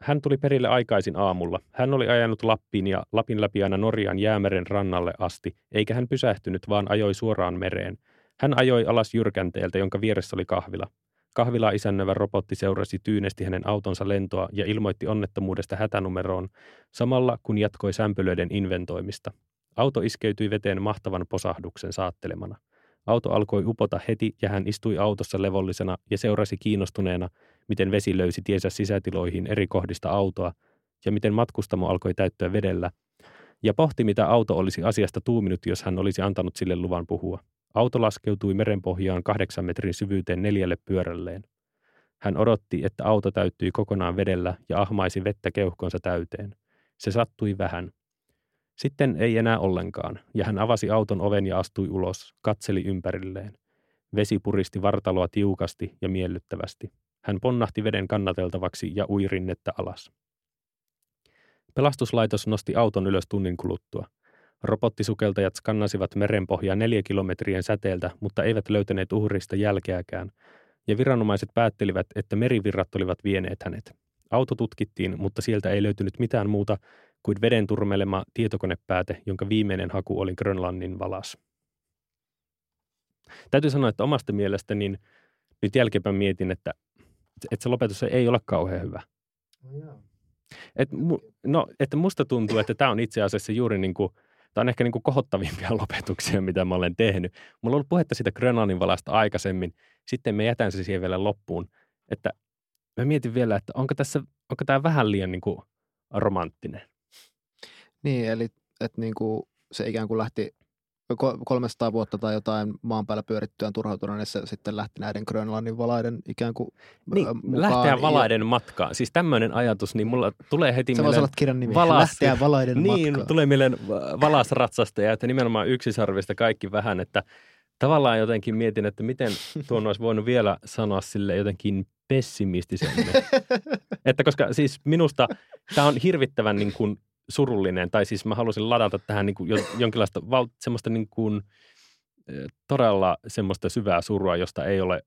Hän tuli perille aikaisin aamulla. Hän oli ajanut Lappiin ja Lapin läpi aina Norjan jäämeren rannalle asti, eikä hän pysähtynyt, vaan ajoi suoraan mereen. Hän ajoi alas jyrkänteeltä, jonka vieressä oli kahvila. Kahvilaa isännöivä robotti seurasi tyynesti hänen autonsa lentoa ja ilmoitti onnettomuudesta hätänumeroon, samalla kun jatkoi sämpylöiden inventoimista. Auto iskeytyi veteen mahtavan posahduksen saattelemana. Auto alkoi upota heti ja hän istui autossa levollisena ja seurasi kiinnostuneena, miten vesi löysi tiensä sisätiloihin eri kohdista autoa ja miten matkustamo alkoi täyttyä vedellä, ja pohti, mitä auto olisi asiasta tuuminut, jos hän olisi antanut sille luvan puhua. Auto laskeutui merenpohjaan kahdeksan metrin syvyyteen neljälle pyörälleen. Hän odotti, että auto täyttyi kokonaan vedellä ja ahmaisi vettä keuhkonsa täyteen. Se sattui vähän. Sitten ei enää ollenkaan, ja hän avasi auton oven ja astui ulos, katseli ympärilleen. Vesi puristi vartaloa tiukasti ja miellyttävästi. Hän ponnahti veden kannateltavaksi ja ui rinnettä alas. Pelastuslaitos nosti auton ylös tunnin kuluttua. Robottisukeltajat skannasivat merenpohjaa neljä kilometrien säteeltä, mutta eivät löytäneet uhrista jälkeäkään, ja viranomaiset päättelivät, että merivirrat olivat vieneet hänet. Auto tutkittiin, mutta sieltä ei löytynyt mitään muuta kuin veden turmelema tietokonepääte, jonka viimeinen haku oli Grönlannin valas. Täytyy sanoa, että omasta mielestä niin nyt jälkeenpäin mietin, että, että se lopetus ei ole kauhean hyvä. Et, mu- no, että musta tuntuu, että tämä on itse asiassa juuri niin kuin, tämä on ehkä niin kuin kohottavimpia [laughs] lopetuksia, mitä mä olen tehnyt. Mulla on ollut puhetta siitä Grönlannin valasta aikaisemmin, sitten me jätän se siihen vielä loppuun, että mä mietin vielä, että onko tässä, onko tämä vähän liian niin kuin romanttinen. Niin, eli että niinku se ikään kuin lähti 300 vuotta tai jotain maan päällä pyörittyään turhautuneena, niin se sitten lähti näiden Grönlannin valaiden ikään kuin Niin, mukaan. lähteä valaiden matkaan. Siis tämmöinen ajatus, niin mulla tulee heti Se mieleen kirjan nimi. Valas- Lähteä valaiden [laughs] Niin, matkaan. tulee mieleen valasratsastaja, että nimenomaan yksisarvista kaikki vähän, että tavallaan jotenkin mietin, että miten tuon olisi voinut vielä sanoa sille jotenkin pessimistisemmin. [laughs] että koska siis minusta tämä on hirvittävän niin kuin surullinen, tai siis mä halusin ladata tähän niin kuin jo- jonkinlaista val, semmoista niin kuin, todella semmoista syvää surua, josta ei ole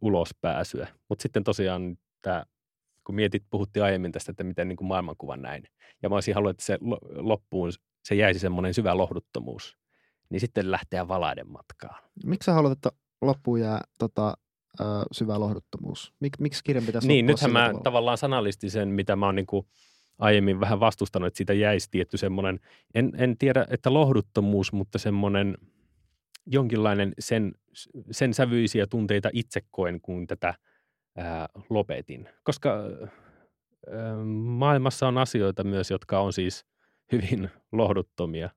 ulospääsyä. Mutta sitten tosiaan tämä, kun mietit, puhuttiin aiemmin tästä, että miten niin kuin maailmankuva näin. Ja mä olisin halunnut, että se lo- loppuun se jäisi semmoinen syvä lohduttomuus. Niin sitten lähteä valaiden matkaan. Miksi sä haluat, että loppuun jää tota, ö, syvä lohduttomuus? Mik, miksi kirjan pitäisi Niin, nythän mä tavalla? tavallaan sanallistin sen, mitä mä oon niin kuin aiemmin vähän vastustanut, että siitä jäisi tietty semmoinen, en, en tiedä, että lohduttomuus, mutta semmoinen jonkinlainen sen, sen sävyisiä tunteita itse koen, kun tätä ää, lopetin. Koska ää, maailmassa on asioita myös, jotka on siis hyvin lohduttomia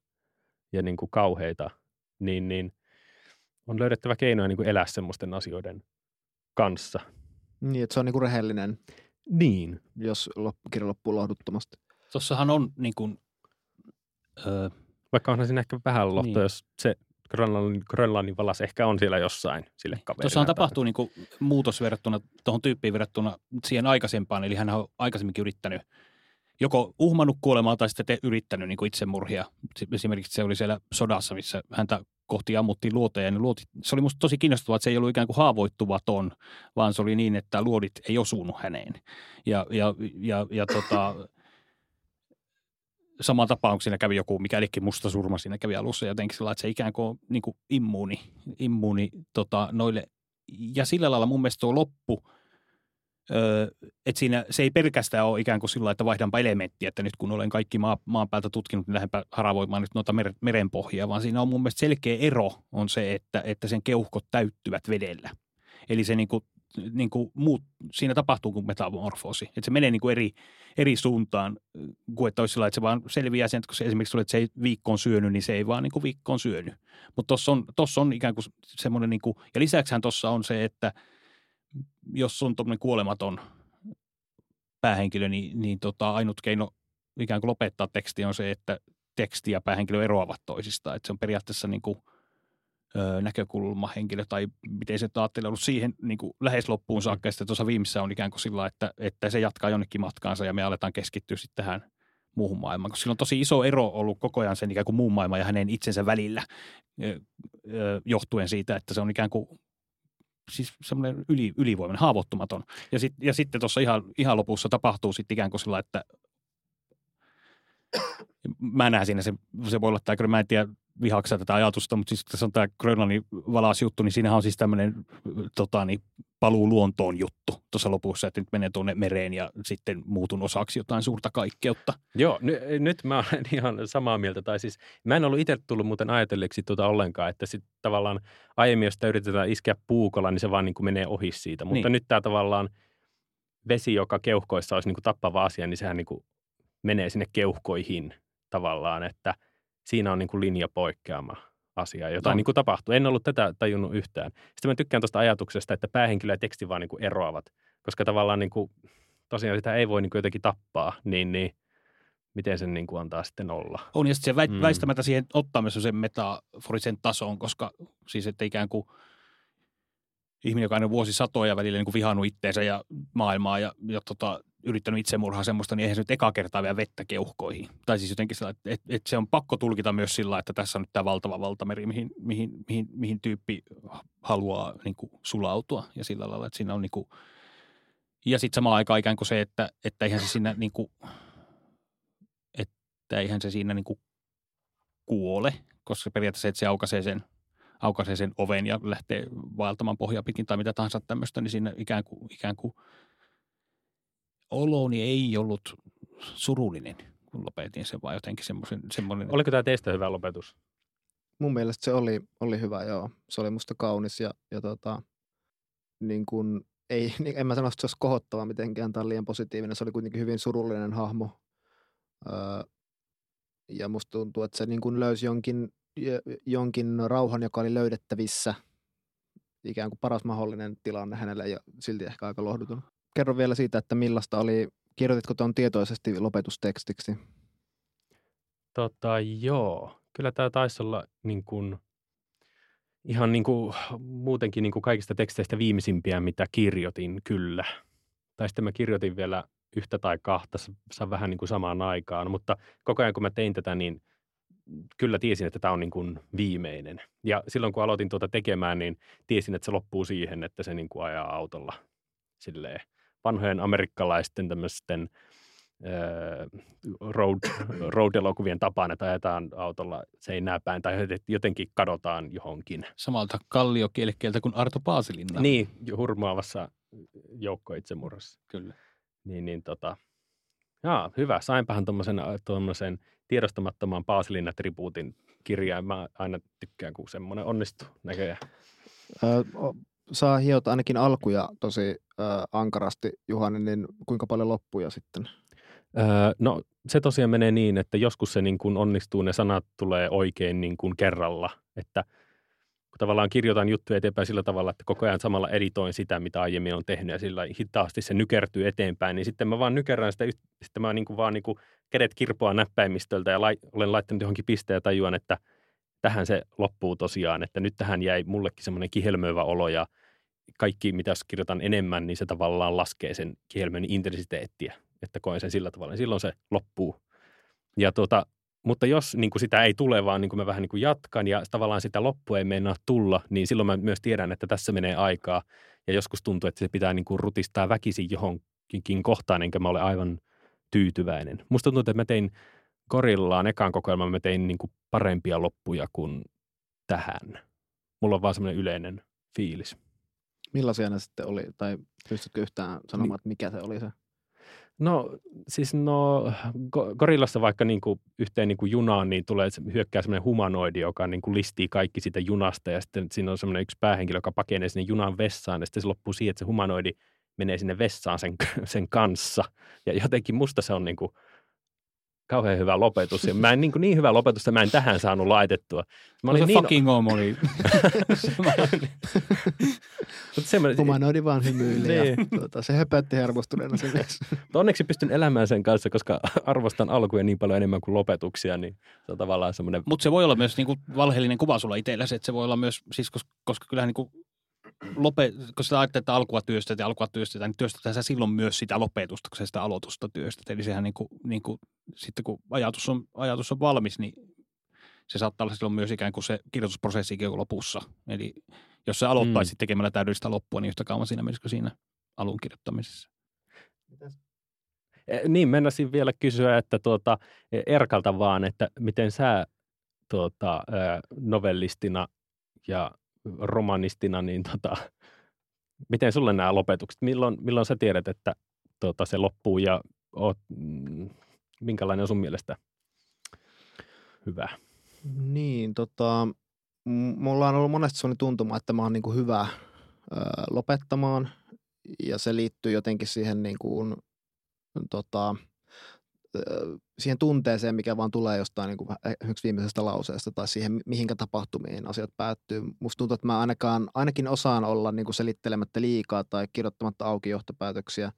ja niin kuin kauheita, niin, niin on löydettävä keinoja niin kuin elää semmoisten asioiden kanssa. Niin, että se on niinku rehellinen, Niin. jos lop- kirja loppuu lohduttomasti. Tossahan on niin kuin, öö, Vaikka onhan siinä ehkä vähän lohto, Niin. niin. jos se Grönlannin, Grönlannin valas ehkä on siellä jossain sille kaverille. Tuossahan tapahtuu niin kuin muutos verrattuna tuohon tyyppiin verrattuna siihen aikaisempaan. Eli hän on aikaisemminkin yrittänyt joko uhmannut kuolemaa tai sitten te yrittänyt niin kuin itsemurhia. Si- Esimerkiksi se oli siellä sodassa, missä häntä kohti ammuttiin luoteja. Niin luoti, se oli musta tosi kiinnostavaa, että se ei ollut ikään kuin haavoittuvaton, vaan se oli niin, että luodit ei osunut häneen. Ja, ja, ja, ja tota, samaan tapaan, kun siinä kävi joku, mikä musta surma siinä kävi alussa jotenkin sillä että se ikään kuin niin kuin immuuni, immuuni tota, noille. Ja sillä lailla mun mielestä tuo loppu, että siinä se ei pelkästään ole ikään kuin sillä että vaihdanpa elementtiä, että nyt kun olen kaikki maa, maan päältä tutkinut, niin lähdenpä haravoimaan nyt noita mer, merenpohjia, vaan siinä on mun mielestä selkeä ero on se, että, että sen keuhkot täyttyvät vedellä. Eli se niin kuin, niin kuin muut, siinä tapahtuu kuin metamorfoosi. Että se menee niin kuin eri, eri suuntaan kuin että olisi sillä, että se vaan selviää sen, että kun se esimerkiksi tulee, että se ei viikkoon syönyt, niin se ei vaan niin kuin viikkoon syönyt. Mutta tuossa on, on ikään kuin semmoinen, niin kuin, ja lisäksihän tuossa on se, että jos on tuommoinen kuolematon päähenkilö, niin, niin tota, ainut keino ikään kuin lopettaa teksti on se, että teksti ja päähenkilö eroavat toisistaan. Että se on periaatteessa niin kuin, ö, näkökulmahenkilö tai miten se ajattelee ollut siihen niin kuin lähes loppuun saakka. Ja sitten tuossa viimeisessä on ikään kuin sillä, että, että se jatkaa jonnekin matkaansa ja me aletaan keskittyä sitten tähän muuhun maailmaan. Koska sillä on tosi iso ero ollut koko ajan sen ikään kuin muun maailman ja hänen itsensä välillä ö, ö, johtuen siitä, että se on ikään kuin siis semmoinen yli, ylivoimainen, haavoittumaton. Ja, sit, ja sitten tuossa ihan, ihan lopussa tapahtuu sitten ikään kuin sillä, että [coughs] mä näen siinä, se, se voi olla tämä, mä en tiedä vihaksa tätä ajatusta, mutta siis tässä on tämä Grönlannin valasjuttu, niin siinähän on siis tämmöinen tota, niin, paluu luontoon juttu tuossa lopussa, että nyt menee tuonne mereen ja sitten muutun osaksi jotain suurta kaikkeutta. Joo, ny, nyt mä olen [laughs] ihan samaa mieltä. Tai siis mä en ollut itse tullut muuten ajatelleeksi tuota ollenkaan, että sitten tavallaan aiemmin, jos sitä yritetään iskeä puukolla, niin se vaan niin kuin menee ohi siitä. Mutta Niin. nyt tämä tavallaan vesi, joka keuhkoissa olisi niin kuin tappava asia, niin sehän niin kuin menee sinne keuhkoihin tavallaan, että siinä on niin kuin linjapoikkeama asia, jota On. niin kuin tapahtuu. En ollut tätä tajunnut yhtään. Sitten mä tykkään tuosta ajatuksesta, että päähenkilö ja teksti vaan niin kuin eroavat, koska tavallaan niin kuin, tosiaan sitä ei voi niin kuin jotenkin tappaa, niin, niin miten sen niin kuin antaa sitten olla. On, ja sitten se Mm. mm. väistämättä siihen ottaa myös sen metaforisen tason, koska siis että ikään kuin ihminen, joka on vuosisatoja välillä niin kuin vihannut itteensä ja maailmaa ja, ja tota, yrittänyt itsemurhaa semmoista, niin eihän se nyt eka kertaa vielä vettä keuhkoihin. Tai siis jotenkin sillä, että, että, että se on pakko tulkita myös sillä, että tässä on nyt tämä valtava valtameri, mihin, mihin, mihin, mihin tyyppi haluaa niin kuin sulautua ja sillä lailla, että siinä on niin kuin, ja sitten samaan aikaan ikään kuin se, että, että eihän se siinä niin kuin, että eihän se siinä niin kuin kuole, koska periaatteessa että se aukaisee sen, aukaisee sen oven ja lähtee vaeltamaan pohjaa pitkin tai mitä tahansa tämmöistä, niin siinä ikään kuin, ikään kuin oloni ei ollut surullinen, kun lopetin sen, vaan jotenkin semmoisen, semmoinen, Oliko tämä teistä hyvä lopetus? Mun mielestä se oli, oli hyvä, joo. Se oli musta kaunis ja, ja tota, niin kun, ei, [laughs] niin en mä sano, että se olisi kohottava mitenkään tai liian positiivinen. Se oli kuitenkin hyvin surullinen hahmo. Öö, ja musta tuntuu, että se niin kun löysi jonkin, jonkin rauhan, joka oli löydettävissä. Ikään kuin paras mahdollinen tilanne hänelle ja silti ehkä aika lohdutunut. Kerro vielä siitä, että millaista oli, kirjoititko tuon tietoisesti lopetustekstiksi? Tota, joo. Kyllä tämä taisi olla niin kuin, ihan niin kuin, muutenkin niin kuin kaikista teksteistä viimeisimpiä, mitä kirjoitin, kyllä. Tai sitten mä kirjoitin vielä yhtä tai kahta vähän niin kuin samaan aikaan, mutta koko ajan kun mä tein tätä, niin kyllä tiesin, että tämä on niin kuin viimeinen. Ja silloin kun aloitin tuota tekemään, niin tiesin, että se loppuu siihen, että se niin kuin ajaa autolla silleen vanhojen amerikkalaisten tämmöisten öö, road, road-elokuvien tapaan, että ajetaan autolla seinää päin tai jotenkin kadotaan johonkin. samalta kalliokielekkeeltä kuin Arto Paasilinna. Niin, hurmaavassa joukko itsemurhassa. Kyllä. Niin, niin tota, jaa, hyvä. Sainpahan tuommoisen tiedostamattoman Paasilin-tribuutin kirjaan. Mä aina tykkään, kun semmoinen onnistuu näköjään. Öö, saa hiota ainakin alkuja tosi öö, ankarasti, Juhani, niin kuinka paljon loppuja sitten? Öö, no se tosiaan menee niin, että joskus se niin kuin onnistuu, ne sanat tulee oikein niin kuin kerralla, että kun tavallaan kirjoitan juttuja eteenpäin sillä tavalla, että koko ajan samalla editoin sitä, mitä aiemmin on tehnyt ja sillä hitaasti se nykertyy eteenpäin, niin sitten mä vaan nykerään sitä, sitten mä niin kuin vaan niin kuin kädet kirpoa näppäimistöltä ja lai, olen laittanut johonkin pisteen ja tajuan, että tähän se loppuu tosiaan, että nyt tähän jäi mullekin semmoinen kihelmöivä olo ja kaikki, mitä kirjoitan enemmän, niin se tavallaan laskee sen kihelmön intensiteettiä, että koen sen sillä tavalla, niin silloin se loppuu. Ja tuota, mutta jos niin kuin sitä ei tule, vaan niin kuin mä vähän niin kuin jatkan ja tavallaan sitä loppua ei meinaa tulla, niin silloin mä myös tiedän, että tässä menee aikaa. Ja joskus tuntuu, että se pitää niin kuin rutistaa väkisin johonkin kohtaan, enkä mä ole aivan tyytyväinen. Musta tuntuu, että mä tein Gorillaan ekan kokoelman, mä tein niin kuin parempia loppuja kuin tähän. Mulla on vaan semmoinen yleinen fiilis. Millaisia ne sitten oli? Tai pystytkö yhtään sanomaan, että mikä se oli se? No siis no Gorillassa vaikka niin kuin yhteen niin kuin junaan niin tulee hyökkää semmoinen humanoidi, joka niin kuin listii kaikki sitä junasta ja sitten siinä on semmoinen yksi päähenkilö, joka pakenee sinne junan vessaan ja sitten se loppuu siihen, että se humanoidi menee sinne vessaan sen, [laughs] sen kanssa. Ja jotenkin musta se on niin kuin kauhean hyvä lopetus. Ja mä en niin, niin hyvä lopetusta mä en tähän saanut laitettua. Mä olin se niin... fucking om oli. [laughs] Humanoidi vaan hymyili ja niin. tuota, se höpötti hermostuneena se [laughs] mies. Onneksi pystyn elämään sen kanssa, koska arvostan alkuja niin paljon enemmän kuin lopetuksia, niin se on tavallaan semmoinen... Mutta se voi olla myös niinku valheellinen kuva sulla itselläsi, että se voi olla myös, siis koska, koska kyllähän niinku lope, kun sä ajattelet, että alkua työstetään ja alkua työstetään, niin työstetään sä silloin myös sitä lopetusta, kun sä sitä aloitusta työstät. Eli sehän niin kuin, niin kuin, sitten kun ajatus on, ajatus on valmis, niin se saattaa olla silloin myös ikään kuin se kirjoitusprosessikin lopussa. Eli jos sä aloittaisit mm. tekemällä täydellistä loppua, niin yhtä kauan siinä menisikö siinä alun kirjoittamisessa? Mitäs? E, niin, mennäisin vielä kysyä, että tuota, e, Erkalta vaan, että miten sä tuota, novellistina ja romanistina, niin tota, miten sulle nämä lopetukset, milloin, milloin sä tiedät, että tota, se loppuu ja oot, mm, minkälainen on sun mielestä hyvä? Niin, tota, mulla on ollut monesti sellainen tuntuma, että mä oon niin kuin hyvä ö, lopettamaan ja se liittyy jotenkin siihen niin kuin, tota, siihen tunteeseen, mikä vaan tulee jostain niin kuin yksi viimeisestä lauseesta tai siihen, mihinkä tapahtumiin asiat päättyy. Musta tuntuu, että mä ainakaan, ainakin osaan olla niin kuin selittelemättä liikaa tai kirjoittamatta auki johtopäätöksiä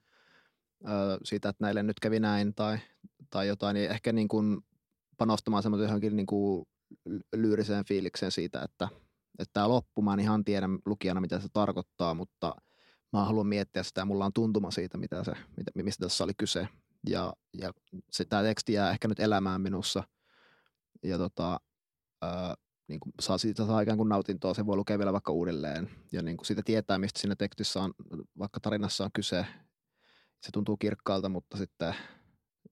siitä, että näille nyt kävi näin tai, tai jotain, niin ehkä niin kuin panostamaan semmoisen johonkin niin kuin lyyriseen fiilikseen siitä, että, että tämä loppu, mä en ihan tiedä lukijana, mitä se tarkoittaa, mutta mä haluan miettiä sitä ja mulla on tuntuma siitä, mitä se, mistä tässä oli kyse ja, ja se, tämä teksti jää ehkä nyt elämään minussa. Ja tota, ää, niin kuin saa siitä saa ikään kuin nautintoa, se voi lukea vielä vaikka uudelleen. Ja niin kuin siitä tietää, mistä siinä tekstissä on, vaikka tarinassa on kyse, se tuntuu kirkkaalta, mutta sitten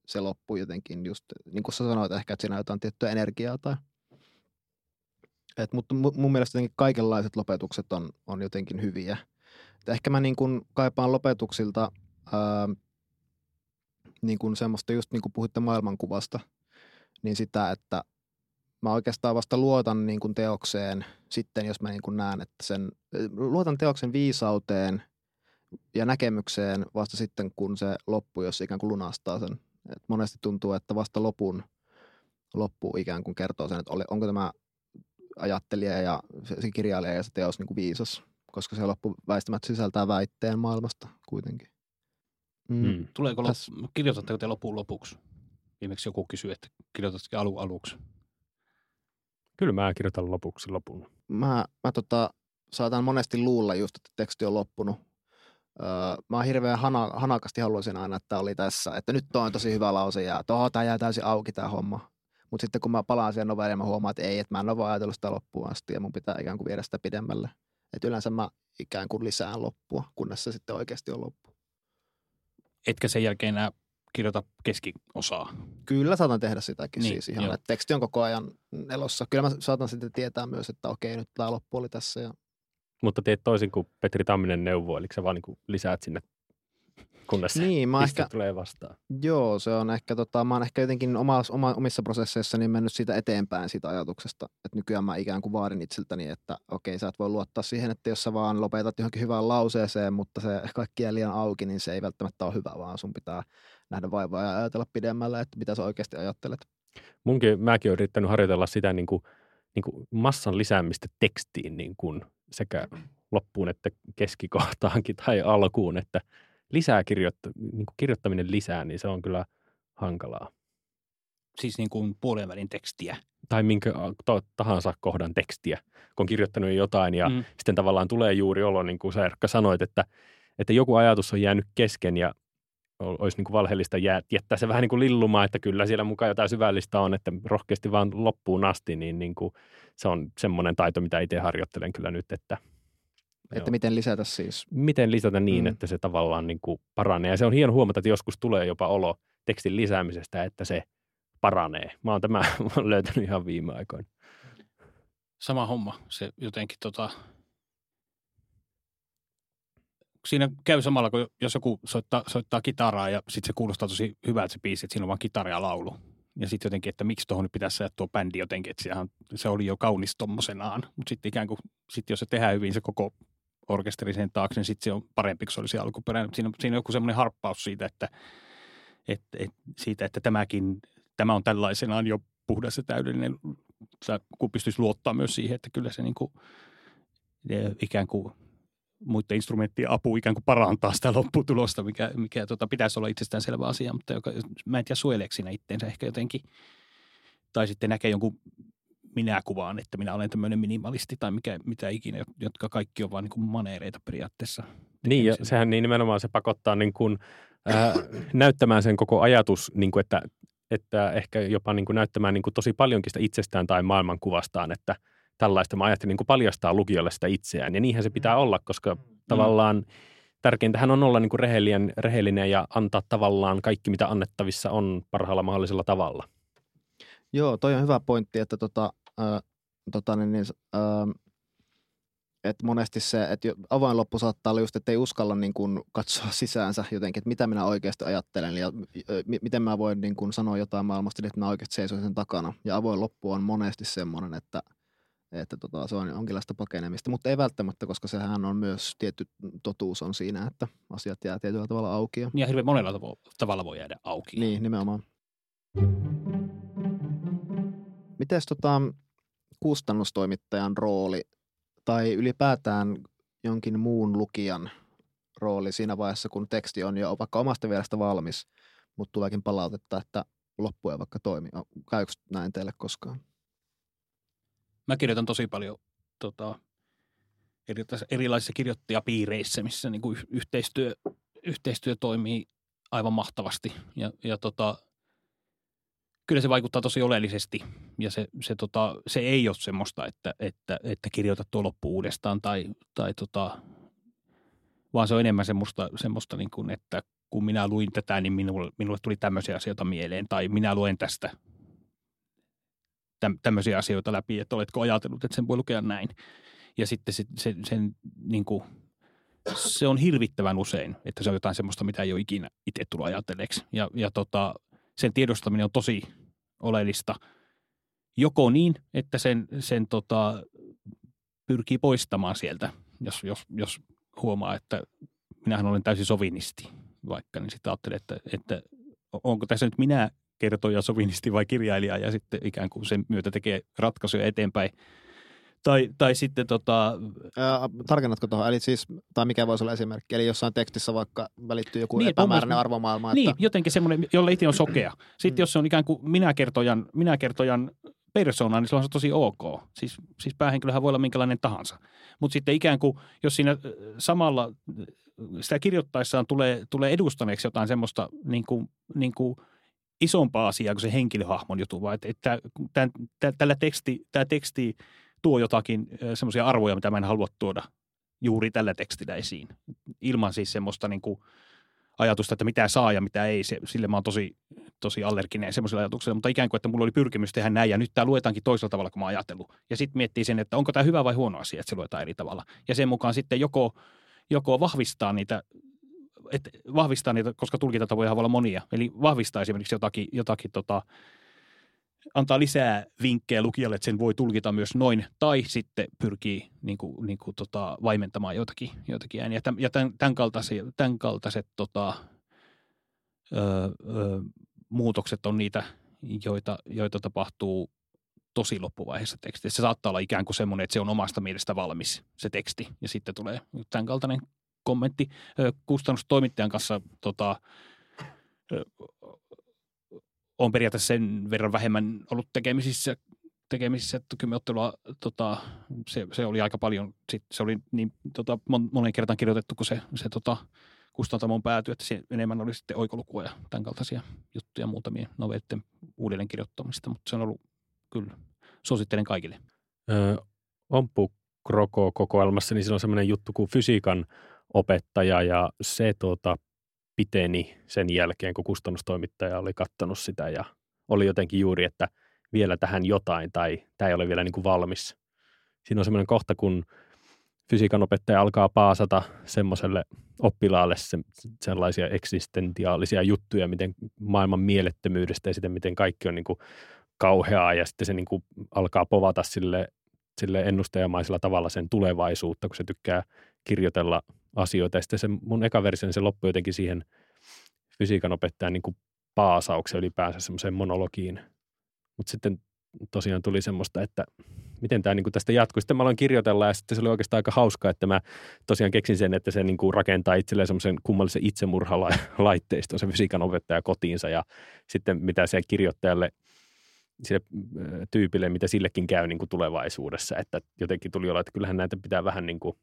se loppuu jotenkin just, niin kuin sä sanoit ehkä, että siinä on jotain tiettyä energiaa tai et, mutta mun mielestä jotenkin kaikenlaiset lopetukset on, on jotenkin hyviä. Et ehkä mä niin kuin kaipaan lopetuksilta ää, niin kuin semmoista, just niin kuin puhuitte maailmankuvasta, niin sitä, että mä oikeastaan vasta luotan niin kuin teokseen sitten, jos mä niin kuin näen, että sen, luotan teoksen viisauteen ja näkemykseen vasta sitten, kun se loppu, jos ikään kuin lunastaa sen. Et monesti tuntuu, että vasta lopun loppu ikään kuin kertoo sen, että onko tämä ajattelija ja se kirjailija ja se teos niin kuin viisas, koska se loppu väistämättä sisältää väitteen maailmasta kuitenkin. Mm. mm. Tuleeko Täs... lop... kirjoitatteko te lopun lopuksi? Viimeksi joku kysyi, että kirjoitatko alu aluksi? Kyllä mä kirjoitan lopuksi lopun. Mä, mä tota, saatan monesti luulla just, että teksti on loppunut. Öö, mä hirveän hana, hanakasti haluaisin aina, että oli tässä. Että nyt on tosi hyvä lause ja toho, tämä jää täysin auki tämä homma. Mutta sitten kun mä palaan siihen novelliin, mä huomaan, että ei, että mä en ole vaan ajatellut sitä loppuun asti ja mun pitää ikään kuin viedä sitä pidemmälle. Että yleensä mä ikään kuin lisään loppua, kunnes se sitten oikeasti on loppu etkä sen jälkeen enää kirjoita keskiosaa. Kyllä saatan tehdä sitäkin niin, siis ihan, että teksti on koko ajan elossa. Kyllä mä saatan sitten tietää myös, että okei, nyt tämä loppu oli tässä. Ja... Mutta teet toisin kuin Petri Tamminen neuvoo, eli sä vaan niin lisäät sinne kunnes niin, mä ehkä, tulee vastaan. Joo, se on ehkä, tota, mä oon ehkä jotenkin oma, oma, omissa prosesseissani mennyt siitä eteenpäin siitä ajatuksesta, että nykyään mä ikään kuin vaadin itseltäni, että okei, sä et voi luottaa siihen, että jos sä vaan lopetat johonkin hyvään lauseeseen, mutta se kaikki jää liian auki, niin se ei välttämättä ole hyvä, vaan sun pitää nähdä vaivaa ja ajatella pidemmälle, että mitä sä oikeasti ajattelet. Munkin, mäkin olen yrittänyt harjoitella sitä niin kuin niin kuin massan lisäämistä tekstiin niin kuin sekä loppuun että keskikohtaankin tai alkuun, että lisää kirjoitta, niin kuin kirjoittaminen lisää, niin se on kyllä hankalaa. Siis niin kuin puolen välin tekstiä. Tai minkä tahansa kohdan tekstiä, kun on kirjoittanut jotain ja mm. sitten tavallaan tulee juuri olo, niin kuin sä Erkka sanoit, että, että joku ajatus on jäänyt kesken ja olisi niin kuin valheellista jättää se vähän niin kuin lillumaan, että kyllä siellä mukaan jotain syvällistä on, että rohkeasti vaan loppuun asti, niin, niin kuin se on semmoinen taito, mitä itse harjoittelen kyllä nyt, että että joo. miten lisätä siis? Miten lisätä niin, mm. että se tavallaan niin kuin paranee. Ja se on hieno huomata, että joskus tulee jopa olo tekstin lisäämisestä, että se paranee. Mä oon tämä [laughs] mä oon löytänyt ihan viime aikoina. Sama homma. Se jotenkin tota, siinä käy samalla, kun jos joku soittaa, soittaa kitaraa ja sitten se kuulostaa tosi hyvältä se biisi, että siinä on vain kitara ja laulu. Ja sitten jotenkin, että miksi tuohon nyt pitäisi tuo bändi jotenkin, että sehän, se oli jo kaunis tommosenaan. Mutta sitten ikään kuin, sit jos se tehdään hyvin se koko orkesteri sen taakse, niin sitten se on parempi kuin se olisi alkuperäinen. Siinä, siinä on joku semmoinen harppaus siitä, että, että, että, siitä, että tämäkin, tämä on tällaisenaan jo puhdas ja täydellinen, kun pystyisi luottaa myös siihen, että kyllä se niin kuin, ikään kuin muiden instrumenttien apu ikään kuin parantaa sitä lopputulosta, mikä, mikä tota, pitäisi olla itsestäänselvä asia, mutta joka, mä en tiedä suojeleeko siinä itteensä ehkä jotenkin, tai sitten näkee jonkun minä kuvaan, että minä olen tämmöinen minimalisti tai mikä, mitä ikinä, jotka kaikki on vain niin maneereita periaatteessa. Niin, ja sehän niin nimenomaan se pakottaa niin kuin, äh, näyttämään sen koko ajatus, niin kuin että, että ehkä jopa niin kuin näyttämään niin kuin tosi paljonkin sitä itsestään tai maailmankuvastaan, että – tällaista. Mä ajattelin niin kuin paljastaa lukijoille sitä itseään. Ja niinhän se pitää olla, koska mm. tavallaan tärkeintähän on olla niin kuin rehellinen, rehellinen ja antaa tavallaan kaikki, mitä annettavissa on parhaalla mahdollisella tavalla. Joo, toi on hyvä pointti, että tota, äh, tota, niin, niin, äh, että monesti se, että avoin loppu saattaa olla just, että ei uskalla niin kuin katsoa [laughs] sisäänsä jotenkin, että mitä minä oikeasti ajattelen ja m- miten mä voin niin kuin sanoa jotain maailmasta, niin että mä oikeasti seisoin sen takana. Ja avoin loppu on monesti semmoinen, että – että tota, se on jonkinlaista pakenemista, mutta ei välttämättä, koska sehän on myös tietty totuus on siinä, että asiat jää tietyllä tavalla auki. Ja, ja hirveän monella tavalla voi jäädä auki. Niin, nimenomaan. Mites tota, kustannustoimittajan rooli tai ylipäätään jonkin muun lukijan rooli siinä vaiheessa, kun teksti on jo vaikka omasta mielestä valmis, mutta tuleekin palautetta, että loppu ei vaikka toimi. Käykö näin teille koskaan? Mä kirjoitan tosi paljon tota, erilaisissa kirjoittajapiireissä, missä niin kuin yhteistyö, yhteistyö toimii aivan mahtavasti. Ja, ja tota, kyllä se vaikuttaa tosi oleellisesti. Ja se, se, tota, se ei ole semmoista, että, että, että kirjoita tuo loppu uudestaan tai, tai tota, vaan se on enemmän semmoista, semmoista niin kuin, että kun minä luin tätä, niin minulle, minulle tuli tämmöisiä asioita mieleen. Tai minä luen tästä tämmöisiä asioita läpi, että oletko ajatellut, että sen voi lukea näin. Ja sitten se, se, sen, niin kuin, se on hirvittävän usein, että se on jotain semmoista, mitä ei ole ikinä itse tullut ajatelleeksi. Ja, ja tota, sen tiedostaminen on tosi oleellista. Joko niin, että sen, sen tota, pyrkii poistamaan sieltä, jos, jos, jos huomaa, että minähän olen täysin sovinisti vaikka, niin sitten ajattelee, että, että onko tässä nyt minä kertoja, sovinisti vai kirjailija ja sitten ikään kuin sen myötä tekee ratkaisuja eteenpäin. Tai, tai sitten tota... Ää, tarkennatko tuohon? Eli siis, tai mikä voisi olla esimerkki? Eli jossain tekstissä vaikka välittyy joku niin, epämääräinen arvomaailma. Niin, että... jotenkin semmoinen, jolle itse on sokea. Sitten mm. jos se on ikään kuin minäkertojan, minäkertojan persona, niin se on tosi ok. Siis, siis päähenkilöhän voi olla minkälainen tahansa. Mutta sitten ikään kuin, jos siinä samalla sitä kirjoittaessaan tulee, tulee edustaneeksi jotain semmoista niin kuin, niin kuin – isompaa asiaa kuin se henkilöhahmon juttu, vaan että, että tämän, tällä teksti, tämä teksti tuo jotakin semmoisia arvoja, mitä mä en halua tuoda juuri tällä tekstillä esiin. Ilman siis semmoista niin kuin ajatusta, että mitä saa ja mitä ei. Se, sille mä oon tosi, tosi allerginen semmoisella ajatuksella, mutta ikään kuin, että mulla oli pyrkimys tehdä näin ja nyt tämä luetaankin toisella tavalla kuin mä oon ajatellut. Ja sitten miettii sen, että onko tämä hyvä vai huono asia, että se luetaan eri tavalla. Ja sen mukaan sitten joko, joko vahvistaa niitä että vahvistaa niitä, koska tulkintatapoja voi olla monia. Eli vahvistaa esimerkiksi jotakin, jotakin tota, antaa lisää vinkkejä lukijalle, että sen voi tulkita myös noin, tai sitten pyrkii niin kuin, niin kuin, tota, vaimentamaan jotakin, jotakin ääniä. Ja tämän, tämän kaltaiset, tämän kaltaiset tota, ö, ö, muutokset on niitä, joita, joita tapahtuu tosi loppuvaiheessa teksti. Se saattaa olla ikään kuin semmoinen, että se on omasta mielestä valmis se teksti ja sitten tulee tämän kaltainen kommentti. Kustannustoimittajan kanssa tota, on periaatteessa sen verran vähemmän ollut tekemisissä, tekemisissä että kymmenottelua, tota, se, se, oli aika paljon, sit, se oli niin tota, monen kertaan kirjoitettu, kun se, se tota, kustantamon päätyi, että se enemmän oli sitten oikolukua ja tämän kaltaisia juttuja muutamien novelleiden uudelleen kirjoittamista, mutta se on ollut kyllä, suosittelen kaikille. Öö, Ompu Kroko-kokoelmassa, niin siinä on semmoinen juttu kuin fysiikan opettaja ja se tuota, piteni sen jälkeen, kun kustannustoimittaja oli kattanut sitä ja oli jotenkin juuri, että vielä tähän jotain tai tämä ei ole vielä niin kuin valmis. Siinä on semmoinen kohta, kun fysiikan opettaja alkaa paasata semmoiselle oppilaalle se, sellaisia eksistentiaalisia juttuja, miten maailman mielettömyydestä ja sitten miten kaikki on niin kuin kauheaa ja sitten se niin kuin alkaa povata sille, sille ennustajamaisella tavalla sen tulevaisuutta, kun se tykkää kirjoitella asioita. Ja sitten se mun eka versio, niin se loppui jotenkin siihen fysiikan opettajan niin kuin paasaukseen ylipäänsä semmoiseen monologiin. Mutta sitten tosiaan tuli semmoista, että miten tämä niin kuin tästä jatkuu. Sitten mä aloin kirjoitella ja sitten se oli oikeastaan aika hauskaa, että mä tosiaan keksin sen, että se niin kuin rakentaa itselleen semmoisen kummallisen itsemurhalaitteiston se fysiikan opettaja kotiinsa ja sitten mitä se kirjoittajalle sille tyypille, mitä sillekin käy niin kuin tulevaisuudessa, että jotenkin tuli olla, että kyllähän näitä pitää vähän niin kuin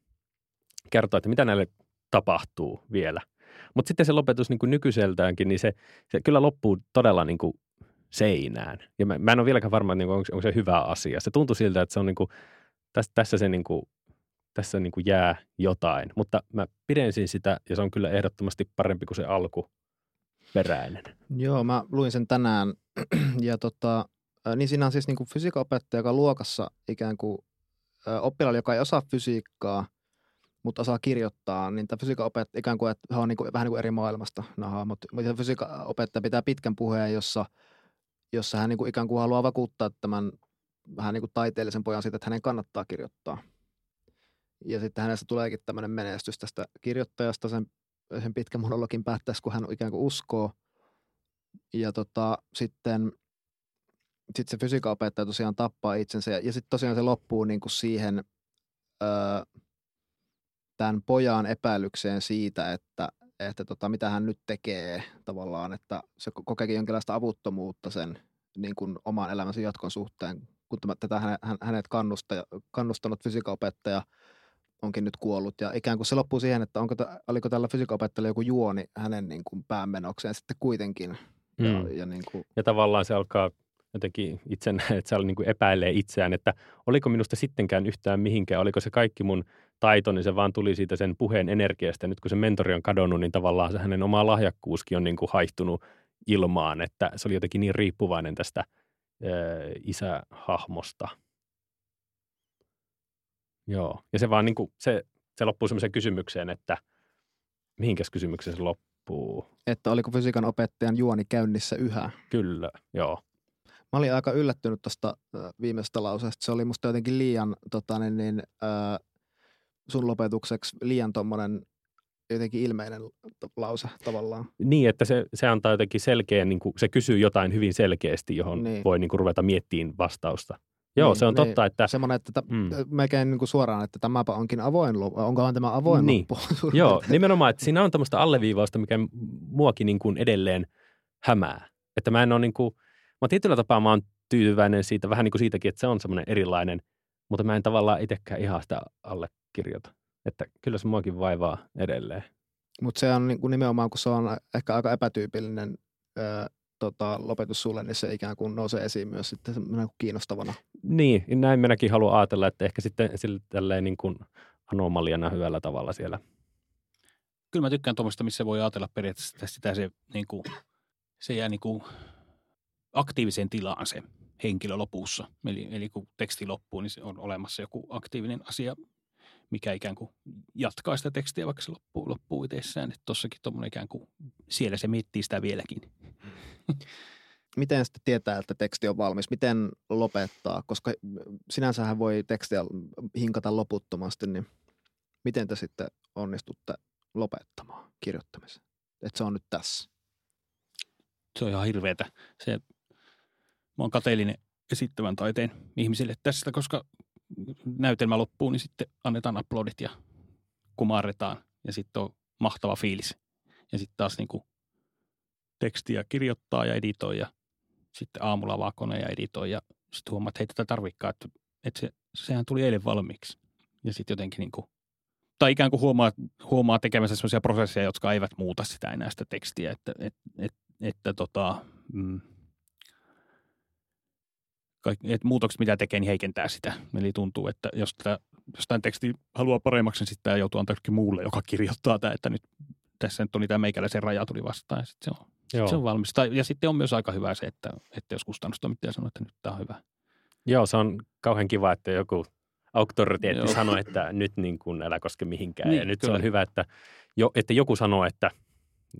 kertoa, että mitä näille tapahtuu vielä. Mutta sitten se lopetus niin kuin nykyiseltäänkin, niin se, se kyllä loppuu todella niin kuin seinään. Ja mä, mä en ole vieläkään varma, että onko, onko se hyvä asia. Se tuntui siltä, että se on niin kuin, tässä, tässä se niin kuin, tässä niin kuin jää jotain. Mutta mä pidensin sitä ja se on kyllä ehdottomasti parempi kuin se alku peräinen. Joo, mä luin sen tänään [clears throat] ja tota, niin siinä on siis niin fysiikan opettaja, joka luokassa ikään kuin oppilaalla, joka ei osaa fysiikkaa – mutta osaa kirjoittaa, niin tämä fysiikan opettaja ikään kuin, että hän on niin kuin, vähän niin kuin eri maailmasta nämä mutta fysiikan opettaja pitää pitkän puheen, jossa, jossa hän niin kuin ikään kuin haluaa vakuuttaa tämän vähän niin kuin taiteellisen pojan siitä, että hänen kannattaa kirjoittaa. Ja sitten hänestä tuleekin tämmöinen menestys tästä kirjoittajasta sen, sen pitkän monologin päättäessä, kun hän ikään kuin uskoo. Ja tota, sitten sit se fysiikan opettaja tosiaan tappaa itsensä. Ja, ja sitten tosiaan se loppuu niin kuin siihen, öö, tämän pojan epäilykseen siitä, että, että tota, mitä hän nyt tekee tavallaan, että se kokeekin jonkinlaista avuttomuutta sen niin kuin oman elämänsä jatkon suhteen, kun tätä hänet kannusta, kannustanut fysiikaopettaja onkin nyt kuollut. Ja ikään kuin se loppuu siihen, että onko, oliko tällä fysiikaopettajalla joku juoni hänen niin kuin päämenokseen sitten kuitenkin. Mm. Ja, ja, niin kuin... ja tavallaan se alkaa jotenkin itse [laughs] että se niin kuin epäilee itseään, että oliko minusta sittenkään yhtään mihinkään, oliko se kaikki mun taito, niin se vaan tuli siitä sen puheen energiasta. Ja nyt kun se mentori on kadonnut, niin tavallaan se hänen oma lahjakkuuskin on niin kuin haihtunut ilmaan, että se oli jotenkin niin riippuvainen tästä ää, isähahmosta. Joo, ja se vaan niin kuin, se, se loppuu semmoiseen kysymykseen, että mihinkäs kysymykseen se loppuu? Että oliko fysiikan opettajan juoni käynnissä yhä? Kyllä, joo. Mä olin aika yllättynyt tuosta viimeisestä lauseesta. Se oli musta jotenkin liian tota, niin, niin, äh, sun lopetukseksi liian tuommoinen jotenkin ilmeinen lause tavallaan. Niin, että se, se antaa jotenkin selkeän, niin kuin, se kysyy jotain hyvin selkeästi, johon niin. voi niin kuin, ruveta miettimään vastausta. Joo, niin, se on niin. totta, että... Semmoinen, että t- mm. melkein niin kuin suoraan, että tämäpä onkin avoin loppu. Onkohan tämä avoin niin. loppu? [laughs] Joo, nimenomaan, että siinä on tämmöistä alleviivausta, mikä muakin niin kuin edelleen hämää. Että mä en ole niin kuin, mä tietyllä tapaa mä oon tyytyväinen siitä, vähän niin kuin siitäkin, että se on semmoinen erilainen, mutta mä en tavallaan itsekään ihan sitä allekirjoita. Että kyllä se muakin vaivaa edelleen. Mutta se on niin kuin nimenomaan, kun se on ehkä aika epätyypillinen ää, tota, lopetus sulle, niin se ikään kuin nousee esiin myös sitten kiinnostavana. Niin, näin minäkin haluan ajatella, että ehkä sitten sillä tälleen niin kuin anomaliana hyvällä tavalla siellä. Kyllä mä tykkään tuommoista, missä voi ajatella periaatteessa että sitä se, niin kuin, se jää niin kuin aktiiviseen tilaan se henkilö lopussa. Eli, eli kun teksti loppuu, niin se on olemassa joku aktiivinen asia, mikä ikään kuin jatkaa sitä tekstiä, vaikka se loppuu, loppuu itsessään. Että tossakin tuommoinen ikään kuin, siellä se miettii sitä vieläkin. [laughs] Miten sitten tietää, että teksti on valmis? Miten lopettaa? Koska sinänsähän voi tekstiä hinkata loputtomasti, niin miten te sitten onnistutte lopettamaan kirjoittamisen? Että se on nyt tässä. Se on ihan hirveetä. Se, mä oon kateellinen esittävän taiteen ihmisille tästä, koska näytelmä loppuu, niin sitten annetaan uploadit ja kumarretaan ja sitten on mahtava fiilis. Ja sitten taas niin kuin tekstiä kirjoittaa ja editoi ja sitten aamulla avaa kone ja editoi ja sitten huomaa, että hei tätä tarvikkaa, että, että se, sehän tuli eilen valmiiksi. Ja sitten jotenkin niin kuin, tai ikään kuin huomaa, huomaa tekemässä sellaisia prosesseja, jotka eivät muuta sitä enää sitä tekstiä, että, että, että, että tota, mm, kaikki, että muutokset, mitä tekee, niin heikentää sitä. Eli tuntuu, että jos, tätä, jos tämän teksti haluaa paremmaksi, niin sitten tämä joutuu antaa muulle, joka kirjoittaa tämä, että nyt tässä nyt oli tämä meikäläisen raja tuli vastaan ja sitten se on, Joo. se on valmis. Ja sitten on myös aika hyvä se, että, että jos kustannustoimittaja sanoo, että nyt tämä on hyvä. Joo, se on kauhean kiva, että joku auktoriteetti sanoo, että nyt niin kuin älä koske mihinkään. Niin, ja nyt kyllä. se on hyvä, että, jo, että joku sanoo, että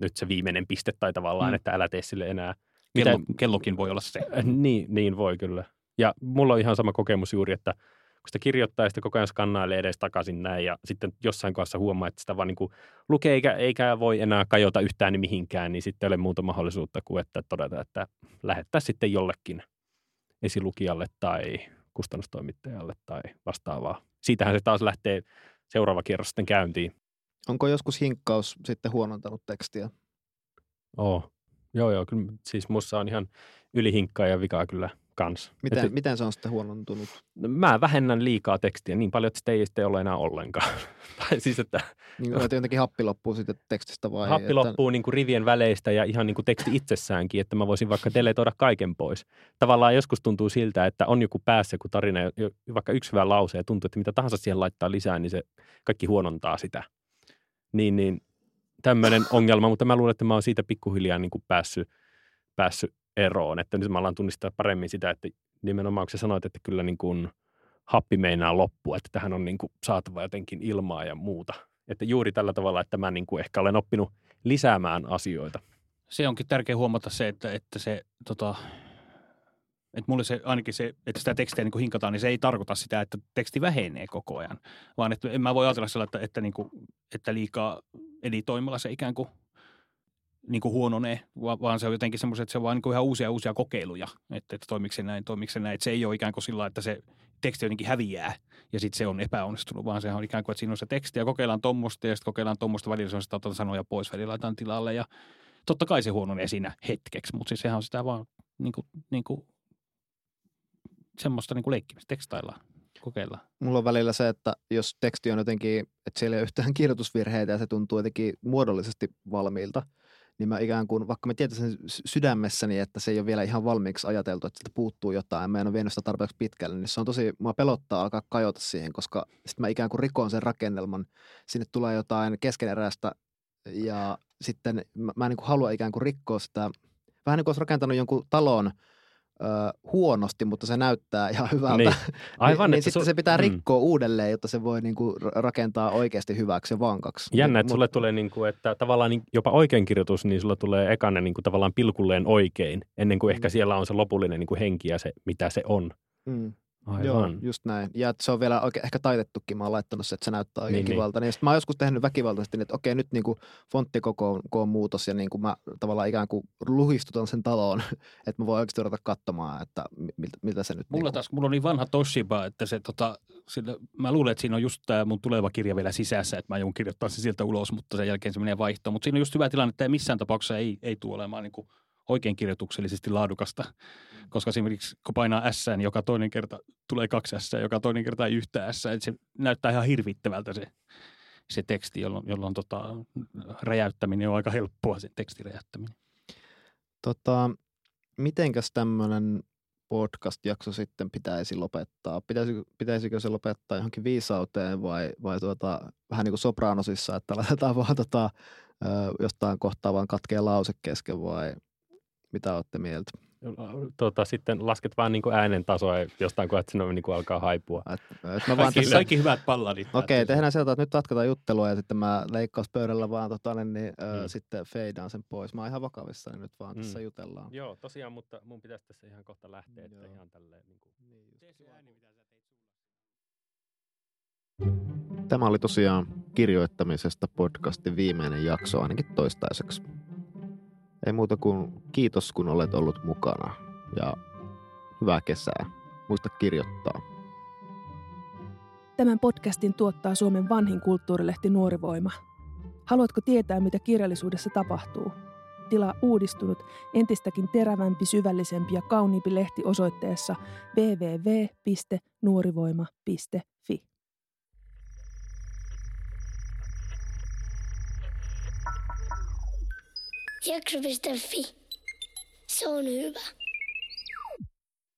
nyt se viimeinen piste tai tavallaan, mm. että älä tee sille enää. Kello, Mitä, kellokin voi olla se. Niin, niin voi kyllä. Ja mulla on ihan sama kokemus juuri, että kun sitä kirjoittaa ja sitä koko ajan skannailee edes takaisin näin ja sitten jossain kohdassa huomaa, että sitä vaan niin kuin lukee eikä, eikä voi enää kajota yhtään niin mihinkään, niin sitten ei ole muuta mahdollisuutta kuin että todeta, että lähettää sitten jollekin esilukijalle tai kustannustoimittajalle tai vastaavaa. Siitähän se taas lähtee seuraava kierros sitten käyntiin. Onko joskus hinkkaus sitten huonontanut tekstiä? Oo. Joo, joo. Kyllä, siis mussa on ihan ylihinkkaa ja vikaa kyllä kanssa. Miten, Et, miten se on sitten huonontunut? No, mä vähennän liikaa tekstiä niin paljon, että sitä ei sitten ole enää ollenkaan. [laughs] tai siis, että... Niin, että jotenkin happi loppuu sitten tekstistä vai? Happi että... loppuu niin kuin rivien väleistä ja ihan niin kuin teksti itsessäänkin, että mä voisin vaikka deletoida kaiken pois. Tavallaan joskus tuntuu siltä, että on joku päässä joku tarina, vaikka yksi hyvä lause ja tuntuu, että mitä tahansa siihen laittaa lisää, niin se kaikki huonontaa sitä. Niin, niin tämmöinen ongelma, mutta mä luulen, että mä oon siitä pikkuhiljaa niin kuin päässyt, päässyt eroon. Että nyt mä alan tunnistaa paremmin sitä, että nimenomaan kun sä sanoit, että kyllä niin kuin happi meinaa loppua, että tähän on niin kuin saatava jotenkin ilmaa ja muuta. Että juuri tällä tavalla, että mä niin kuin ehkä olen oppinut lisäämään asioita. Se onkin tärkeä huomata se, että, että se tota, että mulle se, ainakin se, että sitä tekstiä niin hinkataan, niin se ei tarkoita sitä, että teksti vähenee koko ajan. Vaan että en mä voi ajatella sellaista, että, että, niin kuin, että liikaa editoimalla se ikään kuin niin kuin huononee, vaan se on jotenkin semmoiset, että se on vaan niin kuin ihan uusia uusia kokeiluja, että, että toimiko se näin, toimiko se näin. Että se ei ole ikään kuin sillä että se teksti jotenkin häviää ja sitten se on epäonnistunut, vaan se on ikään kuin, että siinä on se teksti ja kokeillaan tuommoista ja sitten kokeillaan tuommoista välillä, se on sitä sanoja pois, välillä laitetaan tilalle ja totta kai se huononee siinä hetkeksi, mutta siis sehän on sitä vaan niin kuin, niin kuin semmoista niin kuin leikkimistä, tekstaillaan kokeillaan. Mulla on välillä se, että jos teksti on jotenkin, että siellä ei ole yhtään kirjoitusvirheitä ja se tuntuu jotenkin muodollisesti valmiilta – niin mä ikään kuin, vaikka mä tietäisin sydämessäni, että se ei ole vielä ihan valmiiksi ajateltu, että sitä puuttuu jotain, mä en ole vienyt sitä tarpeeksi pitkälle, niin se on tosi, mua pelottaa alkaa kajota siihen, koska sitten mä ikään kuin rikon sen rakennelman, sinne tulee jotain keskeneräistä, ja sitten mä, mä en niin kuin halua ikään kuin rikkoa sitä, vähän niin kuin olisi rakentanut jonkun talon, huonosti, mutta se näyttää ihan hyvältä. Niin, [laughs] Aivan, niin, niin sitten su- se pitää mm. rikkoa mm. uudelleen, jotta se voi niinku rakentaa oikeasti hyväksi ja vankaksi. Jännä, niin, että sulle tulee niinku, että tavallaan niin jopa oikeinkirjoitus, niin sulle tulee ekana niinku tavallaan pilkulleen oikein, ennen kuin mm. ehkä siellä on se lopullinen niinku henki ja se, mitä se on. Mm. Aivan. Joo, just näin. Ja se on vielä oikein, ehkä taitettukin. Mä oon laittanut se, että se näyttää oikein niin, kivalta. Niin. niin mä oon joskus tehnyt väkivaltaisesti, niin, että okei, nyt niin kuin fonttikoko on, on muutos ja niin kuin mä tavallaan ikään kuin luhistutan sen taloon, [laughs] että mä voin oikeasti ruveta katsomaan, että miltä, miltä se nyt... Mulla niin taas, mulla on niin vanha Toshiba, että se tota, sillä, mä luulen, että siinä on just tämä mun tuleva kirja vielä sisässä, että mä joudun kirjoittaa se sieltä ulos, mutta sen jälkeen se menee vaihtoon. Mutta siinä on just hyvä tilanne, että missään tapauksessa ei, ei tule olemaan niin kuin oikein kirjoituksellisesti laadukasta. Mm. Koska esimerkiksi kun painaa S, niin joka toinen kerta tulee kaksi S, joka toinen kerta ei yhtä S. Että se näyttää ihan hirvittävältä se, se teksti, jolloin, jolloin tota, räjäyttäminen on aika helppoa, se tekstin räjäyttäminen. Tota, mitenkäs tämmöinen podcast-jakso sitten pitäisi lopettaa? Pitäisikö, pitäisikö se lopettaa johonkin viisauteen vai, vai tuota, vähän niin kuin sopranosissa, että [laughs] laitetaan vaan tota, jostain kohtaa vaan katkee lause kesken vai mitä olette mieltä? Tota, sitten lasket vaan niin kuin äänen tasoa jostain kohdasta sinne niin kuin alkaa haipua. Et, et mä vaan tässä... Kaikki hyvät palladit. Okei, okay, tehdään sieltä, että nyt jatketaan juttelua ja sitten mä leikkauspöydällä vaan tota, niin, niin, mm. sitten feidaan sen pois. Mä oon ihan vakavissa, niin nyt vaan mm. tässä jutellaan. Joo, tosiaan, mutta mun pitäisi tässä ihan kohta lähteä, että ihan tälleen niin kuin... Tämä oli tosiaan kirjoittamisesta podcastin viimeinen jakso ainakin toistaiseksi. Ei muuta kuin kiitos, kun olet ollut mukana. Ja Hyvää kesää. Muista kirjoittaa. Tämän podcastin tuottaa Suomen vanhin kulttuurilehti Nuorivoima. Haluatko tietää, mitä kirjallisuudessa tapahtuu? Tilaa uudistunut, entistäkin terävämpi, syvällisempi ja kauniimpi lehti osoitteessa www.nuorivoima.fi. Jakso.fi. Se on hyvä.